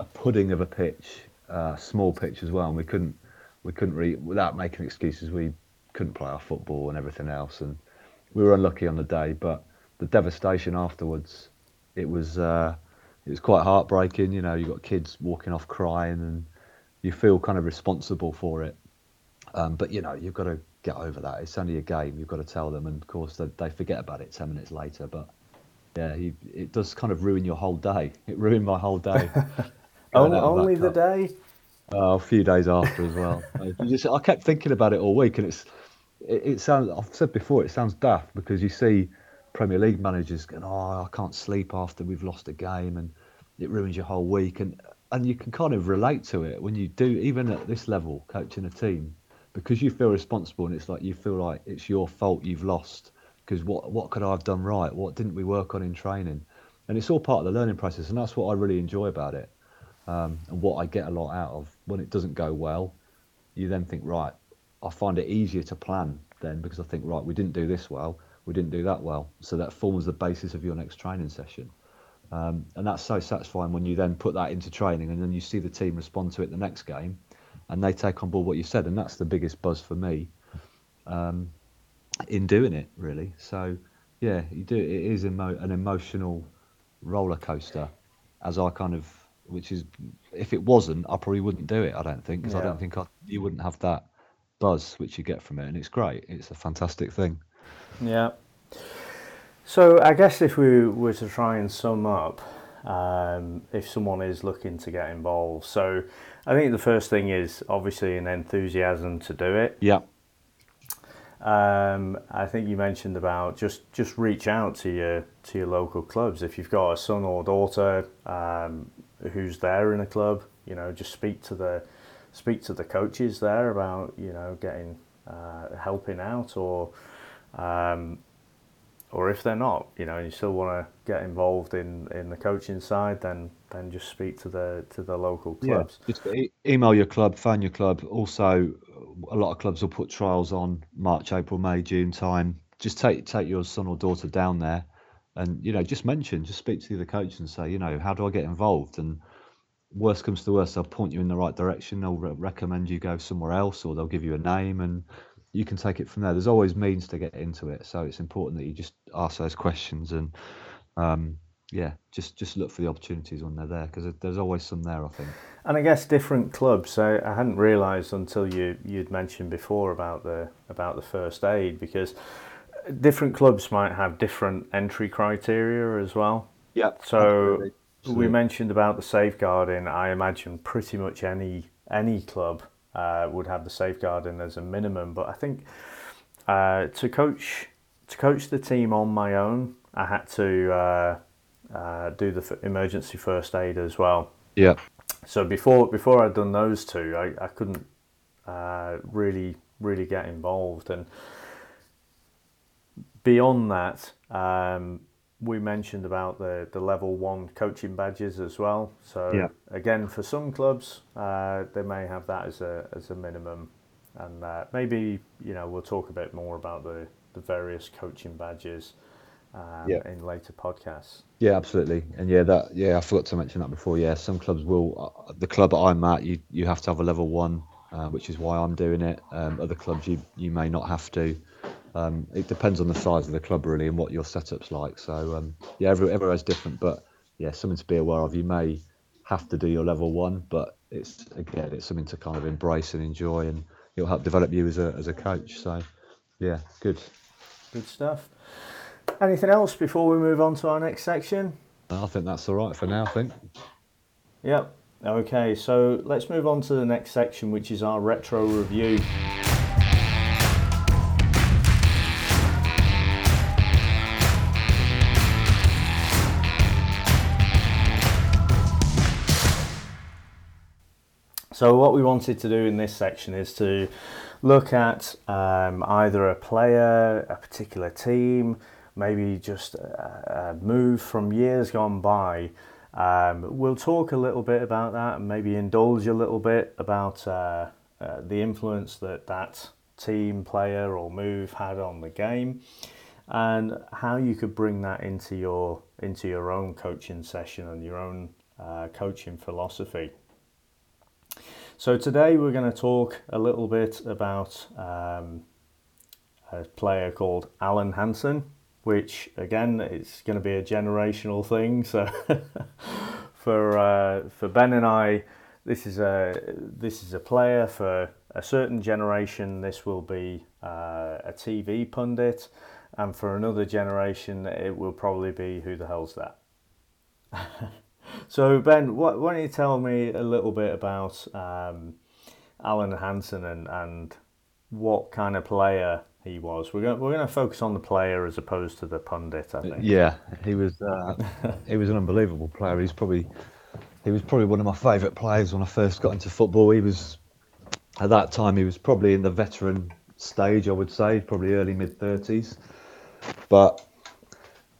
a pudding of a pitch, uh, small pitch as well, and we couldn't we couldn't really without making excuses. We couldn't play our football and everything else, and we were unlucky on the day. But the devastation afterwards, it was. Uh, it was quite heartbreaking. You know, you got kids walking off crying, and you feel kind of responsible for it. Um, but you know, you've got to get over that. It's only a game. You've got to tell them, and of course, they, they forget about it ten minutes later. But yeah, you, it does kind of ruin your whole day. It ruined my whole day. only, only the day. Oh, a few days after as well. just, I kept thinking about it all week, and it's it, it, sounds. I've said before, it sounds daft because you see Premier League managers going, "Oh, I can't sleep after we've lost a game," and it ruins your whole week. And and you can kind of relate to it when you do, even at this level, coaching a team, because you feel responsible, and it's like you feel like it's your fault you've lost. Because what what could I have done right? What didn't we work on in training? And it's all part of the learning process, and that's what I really enjoy about it um, and what I get a lot out of when it doesn't go well, you then think, right, I find it easier to plan then because I think, right, we didn't do this well, we didn't do that well. So that forms the basis of your next training session. Um, and that's so satisfying when you then put that into training and then you see the team respond to it the next game and they take on board what you said. And that's the biggest buzz for me um, in doing it, really. So, yeah, you do. It is emo- an emotional roller coaster as I kind of which is if it wasn't, I probably wouldn't do it. I don't think because yeah. I don't think I, you wouldn't have that buzz which you get from it, and it's great. It's a fantastic thing. Yeah. So I guess if we were to try and sum up, um, if someone is looking to get involved, so I think the first thing is obviously an enthusiasm to do it. Yeah. Um, I think you mentioned about just just reach out to your to your local clubs if you've got a son or daughter. Um, who's there in a club. You know, just speak to the speak to the coaches there about you know getting uh, helping out or um, or if they're not, you know, and you still want to get involved in, in the coaching side, then then just speak to the to the local clubs. Yeah, just e- email your club, phone your club. Also, a lot of clubs will put trials on March, April, May, June time. Just take take your son or daughter down there and you know just mention just speak to the coach and say you know how do i get involved and worst comes to worst they'll point you in the right direction they'll re- recommend you go somewhere else or they'll give you a name and you can take it from there there's always means to get into it so it's important that you just ask those questions and um, yeah just just look for the opportunities when they're there because there's always some there i think and i guess different clubs so i hadn't realized until you you'd mentioned before about the about the first aid because different clubs might have different entry criteria as well. Yeah. So we mentioned about the safeguarding. I imagine pretty much any any club uh, would have the safeguarding as a minimum. But I think uh, to coach to coach the team on my own, I had to uh, uh do the f- emergency first aid as well. Yeah. So before before I'd done those two, I, I couldn't uh, really really get involved and beyond that, um, we mentioned about the, the level one coaching badges as well. So yeah. again, for some clubs, uh, they may have that as a as a minimum, and uh, maybe you know we'll talk a bit more about the, the various coaching badges um, yeah. in later podcasts. Yeah, absolutely, and yeah, that yeah, I forgot to mention that before. Yeah, some clubs will. Uh, the club I'm at, you you have to have a level one, uh, which is why I'm doing it. Um, other clubs you you may not have to. Um, it depends on the size of the club really and what your setup's like. So um, yeah, every, everywhere's different, but yeah, something to be aware of. You may have to do your level one, but it's again, it's something to kind of embrace and enjoy, and it'll help develop you as a as a coach. So yeah, good. Good stuff. Anything else before we move on to our next section? I think that's all right for now. I think. Yep. Okay, so let's move on to the next section, which is our retro review. So what we wanted to do in this section is to look at um, either a player, a particular team, maybe just a, a move from years gone by. Um, we'll talk a little bit about that and maybe indulge a little bit about uh, uh, the influence that that team, player, or move had on the game, and how you could bring that into your into your own coaching session and your own uh, coaching philosophy. So today we're going to talk a little bit about um, a player called Alan Hansen, which again is going to be a generational thing. So for uh, for Ben and I, this is a this is a player for a certain generation. This will be uh, a TV pundit, and for another generation, it will probably be who the hell's that. so Ben, why don't you tell me a little bit about um, Alan Hansen and, and what kind of player he was. We're going, we're going to focus on the player as opposed to the pundit. I think. Yeah, he was uh, he was an unbelievable player. He's probably he was probably one of my favourite players when I first got into football. He was at that time he was probably in the veteran stage, I would say, probably early mid thirties. But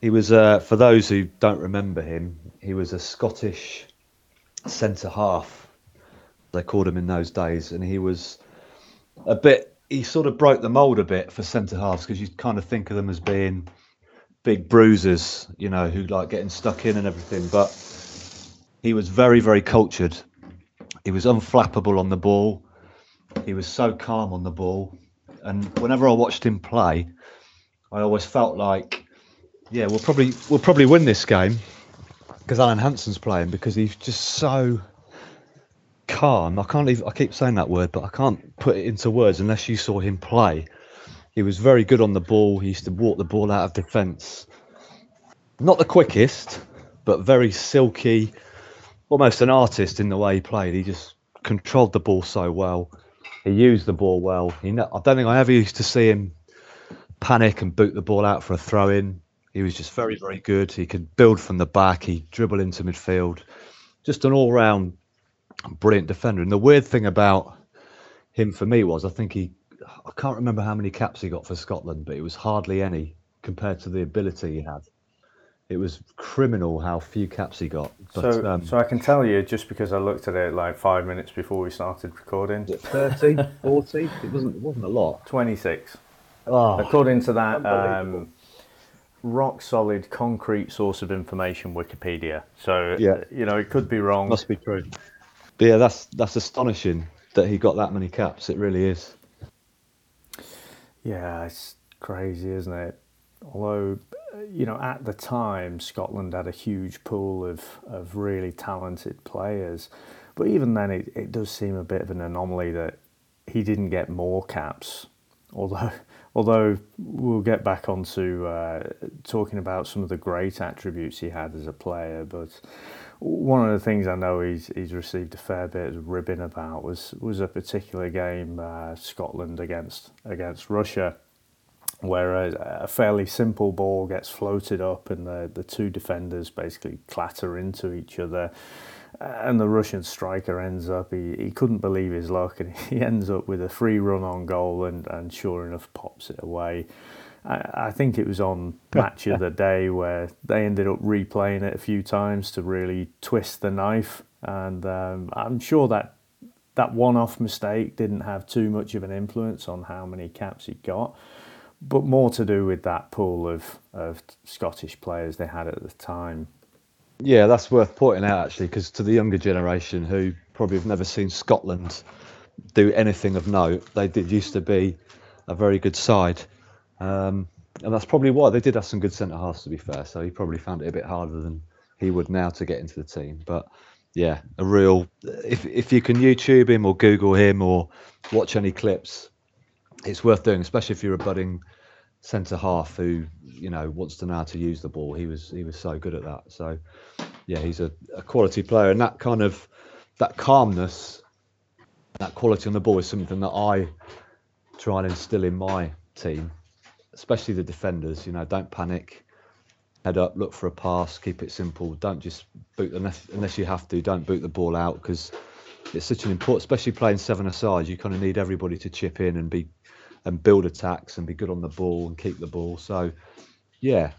he was uh, for those who don't remember him, he was a Scottish centre half. They called him in those days, and he was a bit he sort of broke the mold a bit for centre halves because you kind of think of them as being big bruisers, you know, who like getting stuck in and everything. But he was very, very cultured. He was unflappable on the ball. He was so calm on the ball. And whenever I watched him play, I always felt like, yeah, we'll probably we'll probably win this game because Alan Hansen's playing because he's just so calm. I can't even. I keep saying that word, but I can't put it into words unless you saw him play. He was very good on the ball. He used to walk the ball out of defence. Not the quickest, but very silky, almost an artist in the way he played. He just controlled the ball so well. He used the ball well. He, I don't think I ever used to see him panic and boot the ball out for a throw in. He was just very, very good. He could build from the back. He dribble into midfield. Just an all round brilliant defender. And the weird thing about him for me was I think he, I can't remember how many caps he got for Scotland, but it was hardly any compared to the ability he had. It was criminal how few caps he got. But, so, um, so I can tell you just because I looked at it like five minutes before we started recording. 30, 40? It wasn't. It wasn't a lot. 26. Oh, According to that um, rock solid, concrete source of information, Wikipedia. So yeah. you know it could be wrong. Must be true. But yeah, that's that's astonishing that he got that many caps. It really is. Yeah, it's crazy, isn't it? Although, you know, at the time, Scotland had a huge pool of, of really talented players. But even then, it, it does seem a bit of an anomaly that he didn't get more caps. Although, although we'll get back onto uh, talking about some of the great attributes he had as a player. But one of the things I know he's he's received a fair bit of ribbon about was was a particular game uh, Scotland against against Russia, where a, a, fairly simple ball gets floated up and the the two defenders basically clatter into each other. And the Russian striker ends up, he, he couldn't believe his luck and he ends up with a free run on goal and, and sure enough pops it away. I, think it was on Match of the Day where they ended up replaying it a few times to really twist the knife, and um, I'm sure that that one-off mistake didn't have too much of an influence on how many caps he got, but more to do with that pool of of Scottish players they had at the time. Yeah, that's worth pointing out actually, because to the younger generation who probably have never seen Scotland do anything of note, they did used to be a very good side. Um, and that's probably why they did have some good centre halves, to be fair. So he probably found it a bit harder than he would now to get into the team. But yeah, a real. If if you can YouTube him or Google him or watch any clips, it's worth doing, especially if you're a budding centre half who you know wants to know how to use the ball. He was he was so good at that. So yeah, he's a, a quality player, and that kind of that calmness, that quality on the ball is something that I try and instill in my team especially the defenders. You know, don't panic. Head up, look for a pass, keep it simple. Don't just boot unless unless you have to. Don't boot the ball out because it's such an important, especially playing seven aside. You kind of need everybody to chip in and be and build attacks and be good on the ball and keep the ball. So, yeah,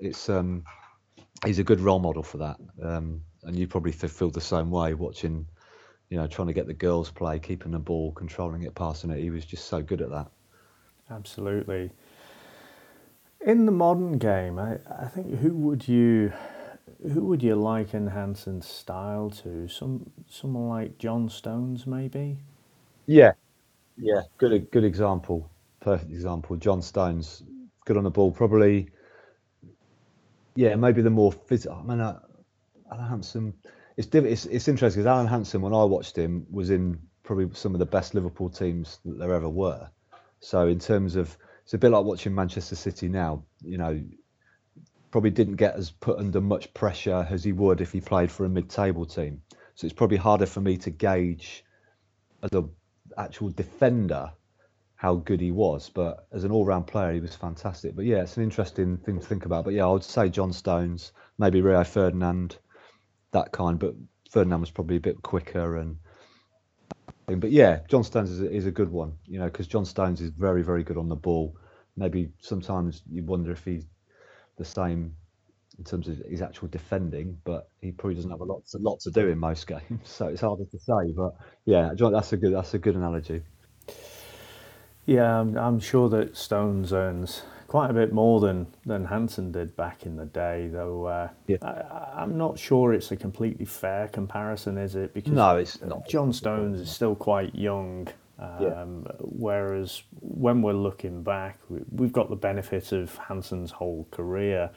it's um, he's a good role model for that. Um, and you probably feel the same way watching, you know, trying to get the girls play, keeping the ball, controlling it, passing it. He was just so good at that. Absolutely. In the modern game, I, I think who would you who would you liken Hansen's style to? Some someone like John Stones, maybe. Yeah, yeah, good good example, perfect example. John Stones, good on the ball, probably. Yeah, maybe the more physical. I mean, uh, Alan Hansen. It's, it's it's interesting because Alan Hansen, when I watched him, was in probably some of the best Liverpool teams that there ever were. So in terms of it's a bit like watching Manchester City now. You know, probably didn't get as put under much pressure as he would if he played for a mid-table team. So it's probably harder for me to gauge as a actual defender how good he was. But as an all-round player, he was fantastic. But yeah, it's an interesting thing to think about. But yeah, I would say John Stones, maybe Rio Ferdinand, that kind. But Ferdinand was probably a bit quicker and. But yeah, John Stones is is a good one, you know, because John Stones is very, very good on the ball. Maybe sometimes you wonder if he's the same in terms of his actual defending, but he probably doesn't have a lot, a lot to do in most games, so it's harder to say. But yeah, that's a good that's a good analogy. Yeah, I'm, I'm sure that Stones earns quite a bit more than than Hansen did back in the day, though. Uh, yeah. I, am not sure it's a completely fair comparison, is it? Because no, it's not. John Stones is still quite young. Um, yeah. Whereas when we're looking back, we've got the benefit of Hansen's whole career.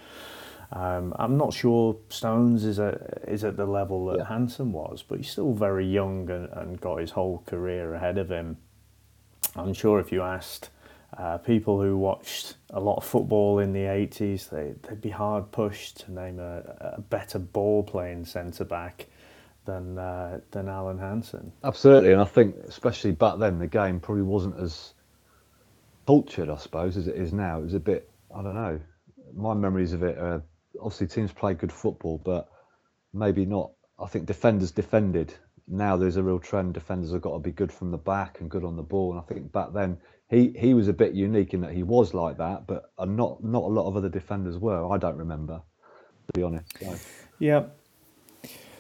Um, I'm not sure Stones is at is at the level that yeah. Hansen was, but he's still very young and, and got his whole career ahead of him. I'm sure if you asked uh, people who watched a lot of football in the 80s, they, they'd be hard pushed to name a, a better ball playing centre back than uh, than Alan Hansen. Absolutely, and I think especially back then the game probably wasn't as cultured, I suppose, as it is now. It was a bit, I don't know. My memories of it are obviously teams play good football, but maybe not. I think defenders defended. Now there's a real trend. Defenders have got to be good from the back and good on the ball. And I think back then he he was a bit unique in that he was like that, but uh, not not a lot of other defenders were. I don't remember, to be honest. So. Yeah.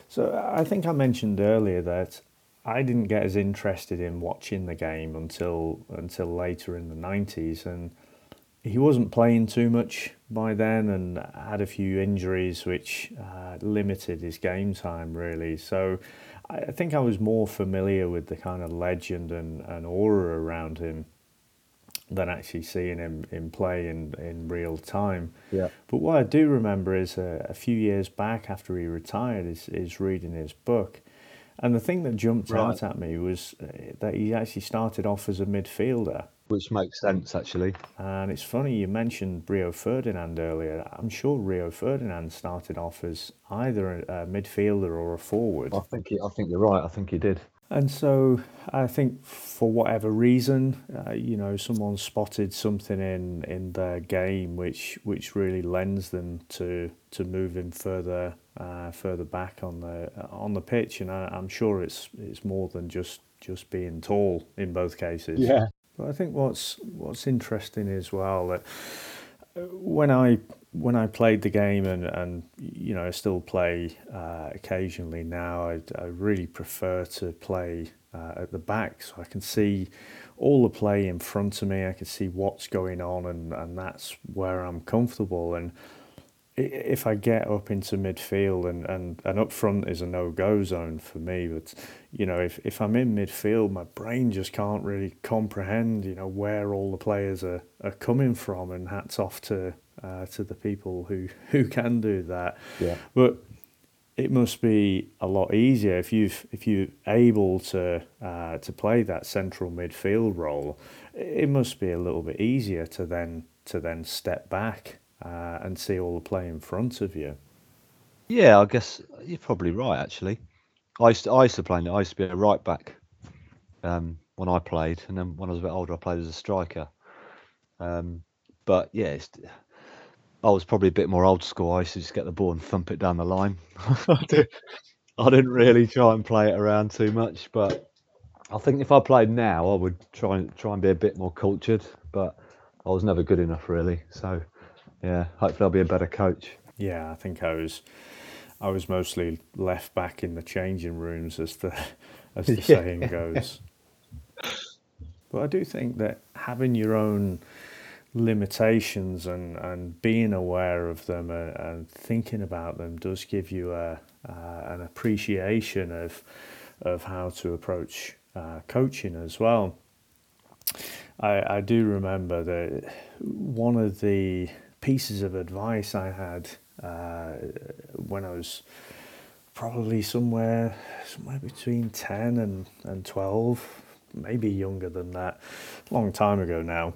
So I think I mentioned earlier that I didn't get as interested in watching the game until until later in the nineties, and he wasn't playing too much by then and had a few injuries which uh, limited his game time really. So I think I was more familiar with the kind of legend and, and aura around him than actually seeing him in play in, in real time. Yeah. But what I do remember is a, a few years back after he retired is, is reading his book. And the thing that jumped right. out at me was uh, that he actually started off as a midfielder which makes sense actually. And it's funny you mentioned Rio Ferdinand earlier. I'm sure Rio Ferdinand started off as either a, midfielder or a forward. I think he, I think you're right. I think he did. And so I think for whatever reason, uh, you know, someone spotted something in, in their game which which really lends them to to moving further uh, further back on the on the pitch. And I, I'm sure it's it's more than just just being tall in both cases. Yeah, but I think what's what's interesting as well that uh, when I when I played the game and, and you know I still play uh, occasionally now, I, I really prefer to play uh, at the back so I can see all the play in front of me. I can see what's going on, and, and that's where I'm comfortable. And if I get up into midfield and, and, and up front is a no go zone for me, but you know, if, if I'm in midfield, my brain just can't really comprehend, you know, where all the players are, are coming from and hats off to uh, to the people who, who can do that. Yeah. But it must be a lot easier if you've if you're able to uh, to play that central midfield role. It must be a little bit easier to then to then step back uh, and see all the play in front of you. Yeah, I guess you're probably right. Actually, I used to, I used to play. I used to be a right back um, when I played, and then when I was a bit older, I played as a striker. Um, but yeah, I was probably a bit more old school. I used to just get the ball and thump it down the line. I didn't really try and play it around too much, but I think if I played now, I would try and try and be a bit more cultured. But I was never good enough, really. So yeah, hopefully I'll be a better coach. Yeah, I think I was. I was mostly left back in the changing rooms, as the as the yeah. saying goes. But I do think that having your own limitations and, and being aware of them and, and thinking about them does give you a, uh, an appreciation of of how to approach uh, coaching as well. I, I do remember that one of the pieces of advice I had uh, when I was probably somewhere somewhere between 10 and, and 12 maybe younger than that a long time ago now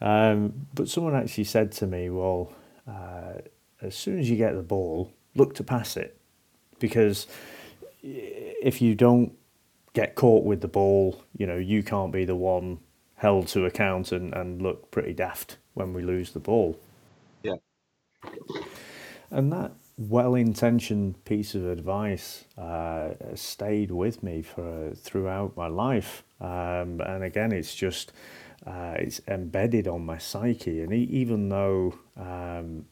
Um, but someone actually said to me, well, uh, as soon as you get the ball, look to pass it. Because if you don't get caught with the ball, you know, you can't be the one held to account and, and look pretty daft when we lose the ball. Yeah. And that well-intentioned piece of advice uh, stayed with me for throughout my life. Um, and again, it's just uh, it's embedded on my psyche. And even though um,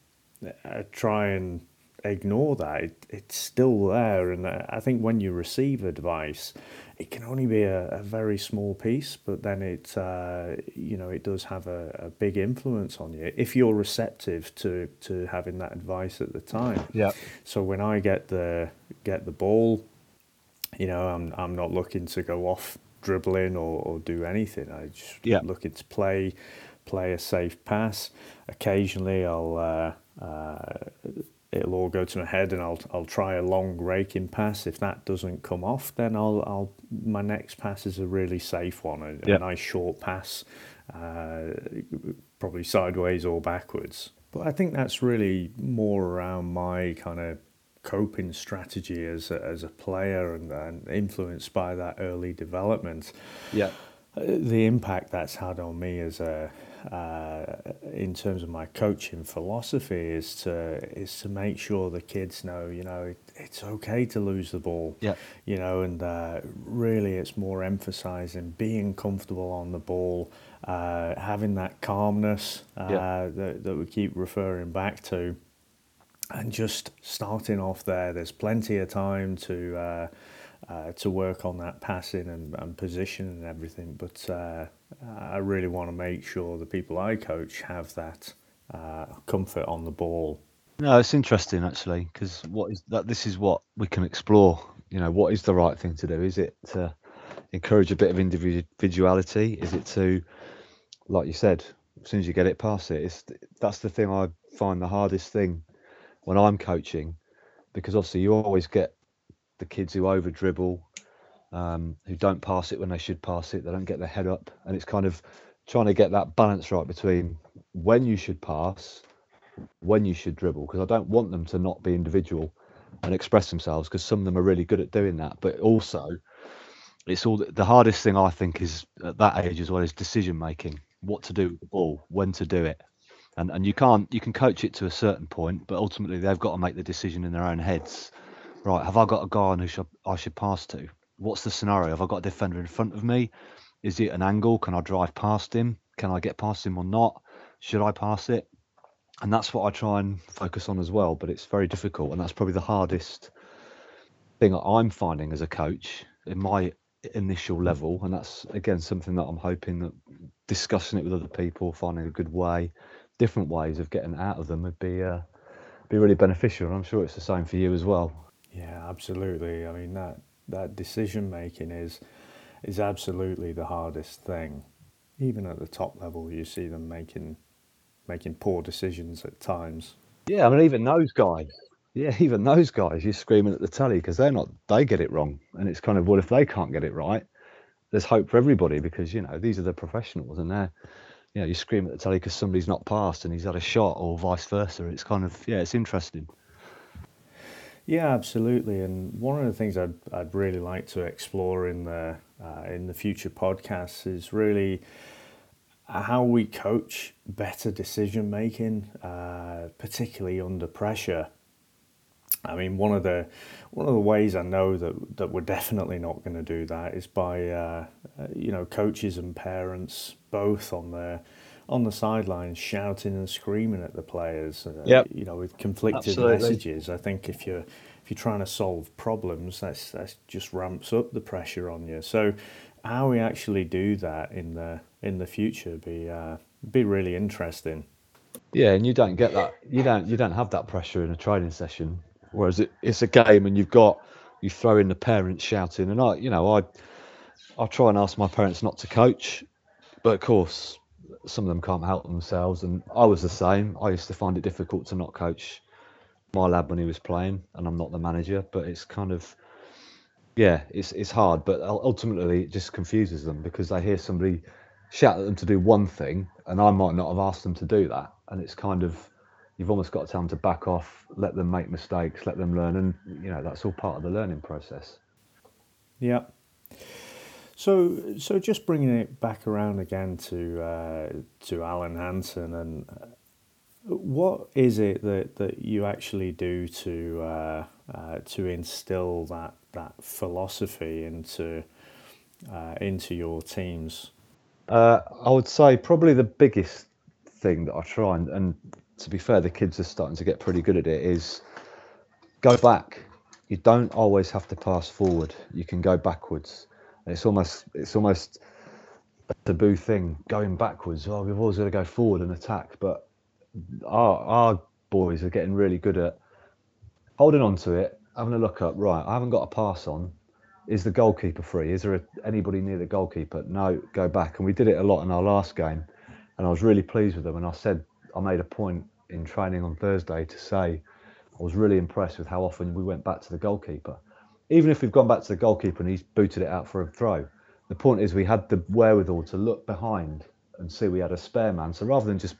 I try and ignore that, it, it's still there. And I think when you receive advice, it can only be a, a very small piece, but then it uh, you know it does have a, a, big influence on you if you're receptive to to having that advice at the time. Yeah. So when I get the get the ball, you know, I'm I'm not looking to go off dribbling or, or do anything. I just yeah. looking to play play a safe pass. Occasionally, I'll uh, uh, it'll all go to my head and I'll I'll try a long raking pass. If that doesn't come off, then I'll I'll my next pass is a really safe one, a, yeah. a nice short pass, uh, probably sideways or backwards. But I think that's really more around my kind of coping strategy as a, as a player and, and influenced by that early development. Yeah. Uh, the impact that's had on me as a uh, in terms of my coaching philosophy is to is to make sure the kids know you know it, it's okay to lose the ball yeah you know and uh, really it's more emphasizing being comfortable on the ball uh, having that calmness uh, yeah. that, that we keep referring back to and just starting off there there's plenty of time to uh, uh, to work on that passing and, and position and everything. But uh, I really want to make sure the people I coach have that uh, comfort on the ball. No, it's interesting actually because what is that? This is what we can explore. You know, what is the right thing to do? Is it to encourage a bit of individuality? Is it to, like you said, as soon as you get it past it, it's that's the thing I find the hardest thing when I'm coaching, because obviously you always get the kids who over dribble, um, who don't pass it when they should pass it, they don't get their head up, and it's kind of trying to get that balance right between when you should pass, when you should dribble, because I don't want them to not be individual and express themselves, because some of them are really good at doing that, but also it's all the hardest thing I think is at that age as well is decision making, what to do with the ball, when to do it. And, and you can't you can coach it to a certain point, but ultimately they've got to make the decision in their own heads right, have I got a guy on who should, I should pass to? What's the scenario? Have I got a defender in front of me? Is it an angle? Can I drive past him? Can I get past him or not? Should I pass it? And that's what I try and focus on as well. But it's very difficult, and that's probably the hardest thing I'm finding as a coach in my initial level. And that's again something that I'm hoping that discussing it with other people, finding a good way, different ways of getting out of them would be uh, be really beneficial. And I'm sure it's the same for you as well. Yeah, absolutely. I mean that that decision making is is absolutely the hardest thing. Even at the top level, you see them making making poor decisions at times. Yeah, I mean even those guys. Yeah, even those guys, you're screaming at the telly because they're not. They get it wrong, and it's kind of well, if they can't get it right, there's hope for everybody because you know these are the professionals, and they're you know you scream at the telly because somebody's not passed and he's had a shot, or vice versa. It's kind of yeah, it's interesting. Yeah, absolutely. And one of the things I'd, I'd really like to explore in the uh, in the future podcasts is really how we coach better decision making, uh, particularly under pressure. I mean, one of the one of the ways I know that that we're definitely not going to do that is by uh, uh, you know coaches and parents both on their on the sidelines shouting and screaming at the players. Uh, yep. You know, with conflicted Absolutely. messages. I think if you're if you're trying to solve problems, that's that just ramps up the pressure on you. So, how we actually do that in the in the future be uh, be really interesting. Yeah, and you don't get that. You don't you don't have that pressure in a training session. Whereas it, it's a game, and you've got you throw in the parents shouting, and I, you know, I I try and ask my parents not to coach, but of course some of them can't help themselves, and I was the same. I used to find it difficult to not coach my lad when he was playing, and I'm not the manager, but it's kind of yeah, it's it's hard, but ultimately it just confuses them because they hear somebody shout at them to do one thing, and I might not have asked them to do that. And it's kind of you've almost got to tell them to back off, let them make mistakes, let them learn, and you know that's all part of the learning process. Yeah. So, so just bringing it back around again to uh, to Alan Hansen, and uh, what is it that, that you actually do to uh, uh, to instill that that philosophy into uh, into your teams? Uh, I would say probably the biggest thing that I try and, and to be fair, the kids are starting to get pretty good at it. Is go back. You don't always have to pass forward. You can go backwards. It's almost it's almost a taboo thing going backwards. Oh, we've always got to go forward and attack. But our our boys are getting really good at holding on to it, having a look up. Right, I haven't got a pass on. Is the goalkeeper free? Is there a, anybody near the goalkeeper? No, go back. And we did it a lot in our last game, and I was really pleased with them. And I said I made a point in training on Thursday to say I was really impressed with how often we went back to the goalkeeper. Even if we've gone back to the goalkeeper and he's booted it out for a throw, the point is we had the wherewithal to look behind and see we had a spare man. So rather than just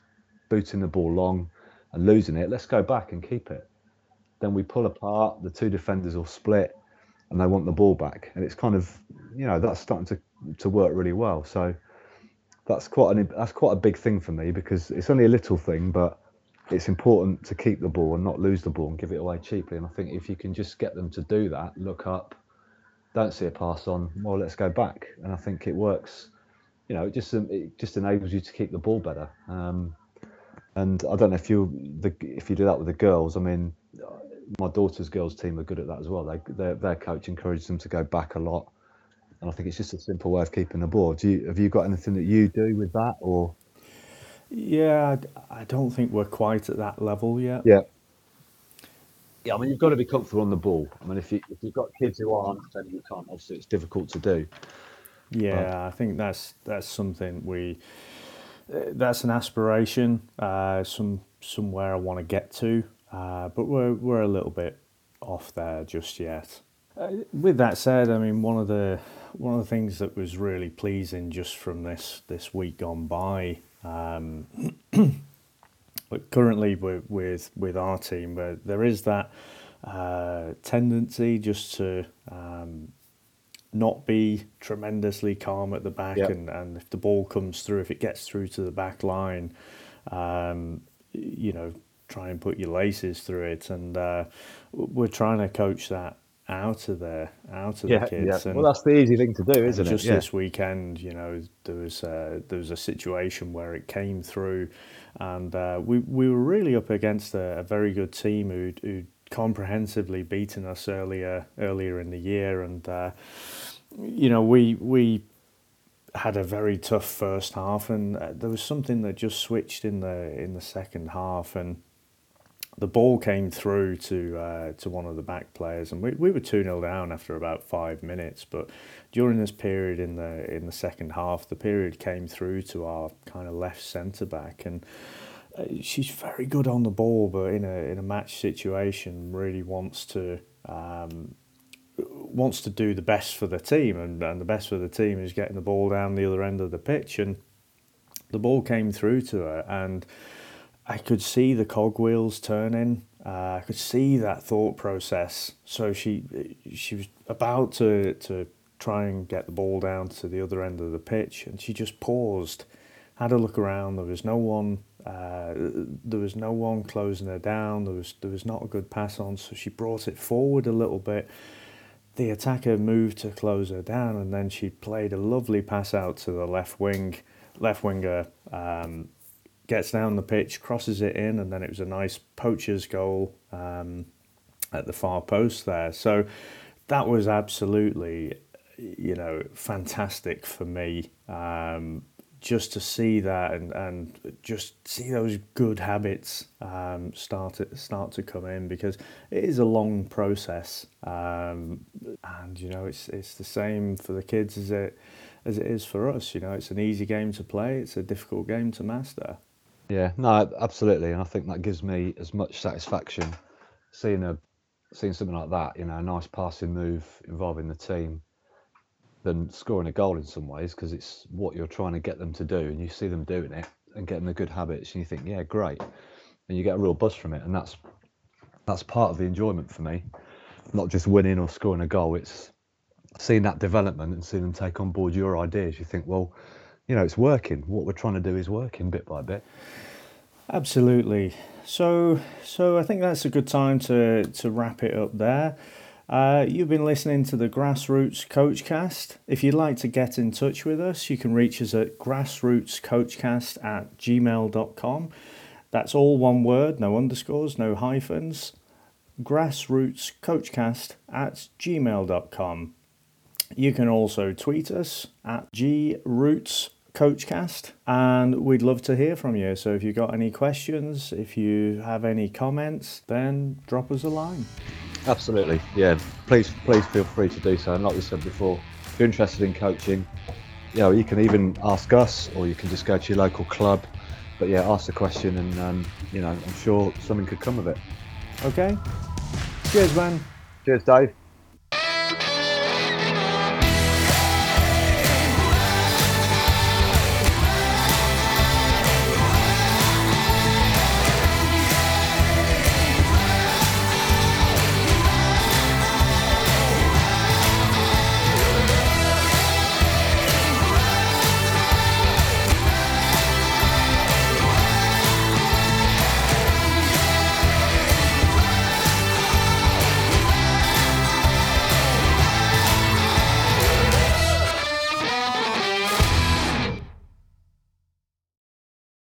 booting the ball long and losing it, let's go back and keep it. Then we pull apart, the two defenders will split and they want the ball back. And it's kind of, you know, that's starting to, to work really well. So that's quite an that's quite a big thing for me because it's only a little thing, but it's important to keep the ball and not lose the ball and give it away cheaply. And I think if you can just get them to do that, look up, don't see a pass on, well, let's go back. And I think it works. You know, it just it just enables you to keep the ball better. Um, and I don't know if you the if you do that with the girls. I mean, my daughter's girls team are good at that as well. They their, their coach encourages them to go back a lot, and I think it's just a simple way of keeping the ball. Do you have you got anything that you do with that or? Yeah, I don't think we're quite at that level yet. Yeah. Yeah, I mean, you've got to be comfortable on the ball. I mean, if, you, if you've got kids who aren't, then you can't. Obviously, it's difficult to do. Yeah, but. I think that's that's something we. Uh, that's an aspiration, uh, some somewhere I want to get to, uh, but we're we're a little bit off there just yet. Uh, with that said, I mean one of the one of the things that was really pleasing just from this this week gone by um, but currently with, with, with our team, where there is that uh, tendency just to um, not be tremendously calm at the back, yep. and, and if the ball comes through, if it gets through to the back line, um, you know, try and put your laces through it, and uh, we're trying to coach that out of there, out of yeah, the kids. Yeah. Well, that's the easy thing to do, isn't it? Just yeah. this weekend, you know, there was uh, there was a situation where it came through, and uh, we we were really up against a, a very good team who who comprehensively beaten us earlier earlier in the year, and uh, you know we we had a very tough first half, and uh, there was something that just switched in the in the second half, and the ball came through to uh, to one of the back players, and we, we were two 0 down after about five minutes. But during this period in the in the second half, the period came through to our kind of left centre back, and uh, she's very good on the ball, but in a in a match situation, really wants to. Um, wants to do the best for the team and, and the best for the team is getting the ball down the other end of the pitch and the ball came through to her and I could see the cogwheels turning. Uh, I could see that thought process. So she she was about to to try and get the ball down to the other end of the pitch, and she just paused, had a look around. There was no one. Uh, there was no one closing her down. There was there was not a good pass on. So she brought it forward a little bit. The attacker moved to close her down, and then she played a lovely pass out to the left wing. Left winger um, gets down the pitch, crosses it in, and then it was a nice poacher's goal um, at the far post there. So that was absolutely, you know, fantastic for me. Um, just to see that and, and just see those good habits um, start to, start to come in because it is a long process um, and you know it's it's the same for the kids as it as it is for us you know it's an easy game to play it's a difficult game to master yeah, no, absolutely, and I think that gives me as much satisfaction seeing a seeing something like that. You know, a nice passing move involving the team. than scoring a goal in some ways because it's what you're trying to get them to do, and you see them doing it and getting the good habits, and you think, yeah, great, and you get a real buzz from it, and that's that's part of the enjoyment for me, not just winning or scoring a goal. It's seeing that development and seeing them take on board your ideas. You think, well, you know, it's working. What we're trying to do is working bit by bit. Absolutely. So, so I think that's a good time to to wrap it up there. Uh, you've been listening to the Grassroots Coachcast. If you'd like to get in touch with us, you can reach us at grassrootscoachcast at gmail.com. That's all one word, no underscores, no hyphens. Grassrootscoachcast at gmail.com. You can also tweet us at groots coachcast and we'd love to hear from you. So if you've got any questions, if you have any comments, then drop us a line. Absolutely, yeah. Please, please feel free to do so. And like we said before, if you're interested in coaching, you know, you can even ask us, or you can just go to your local club. But yeah, ask the question, and um, you know, I'm sure something could come of it. Okay. Cheers, man. Cheers, Dave.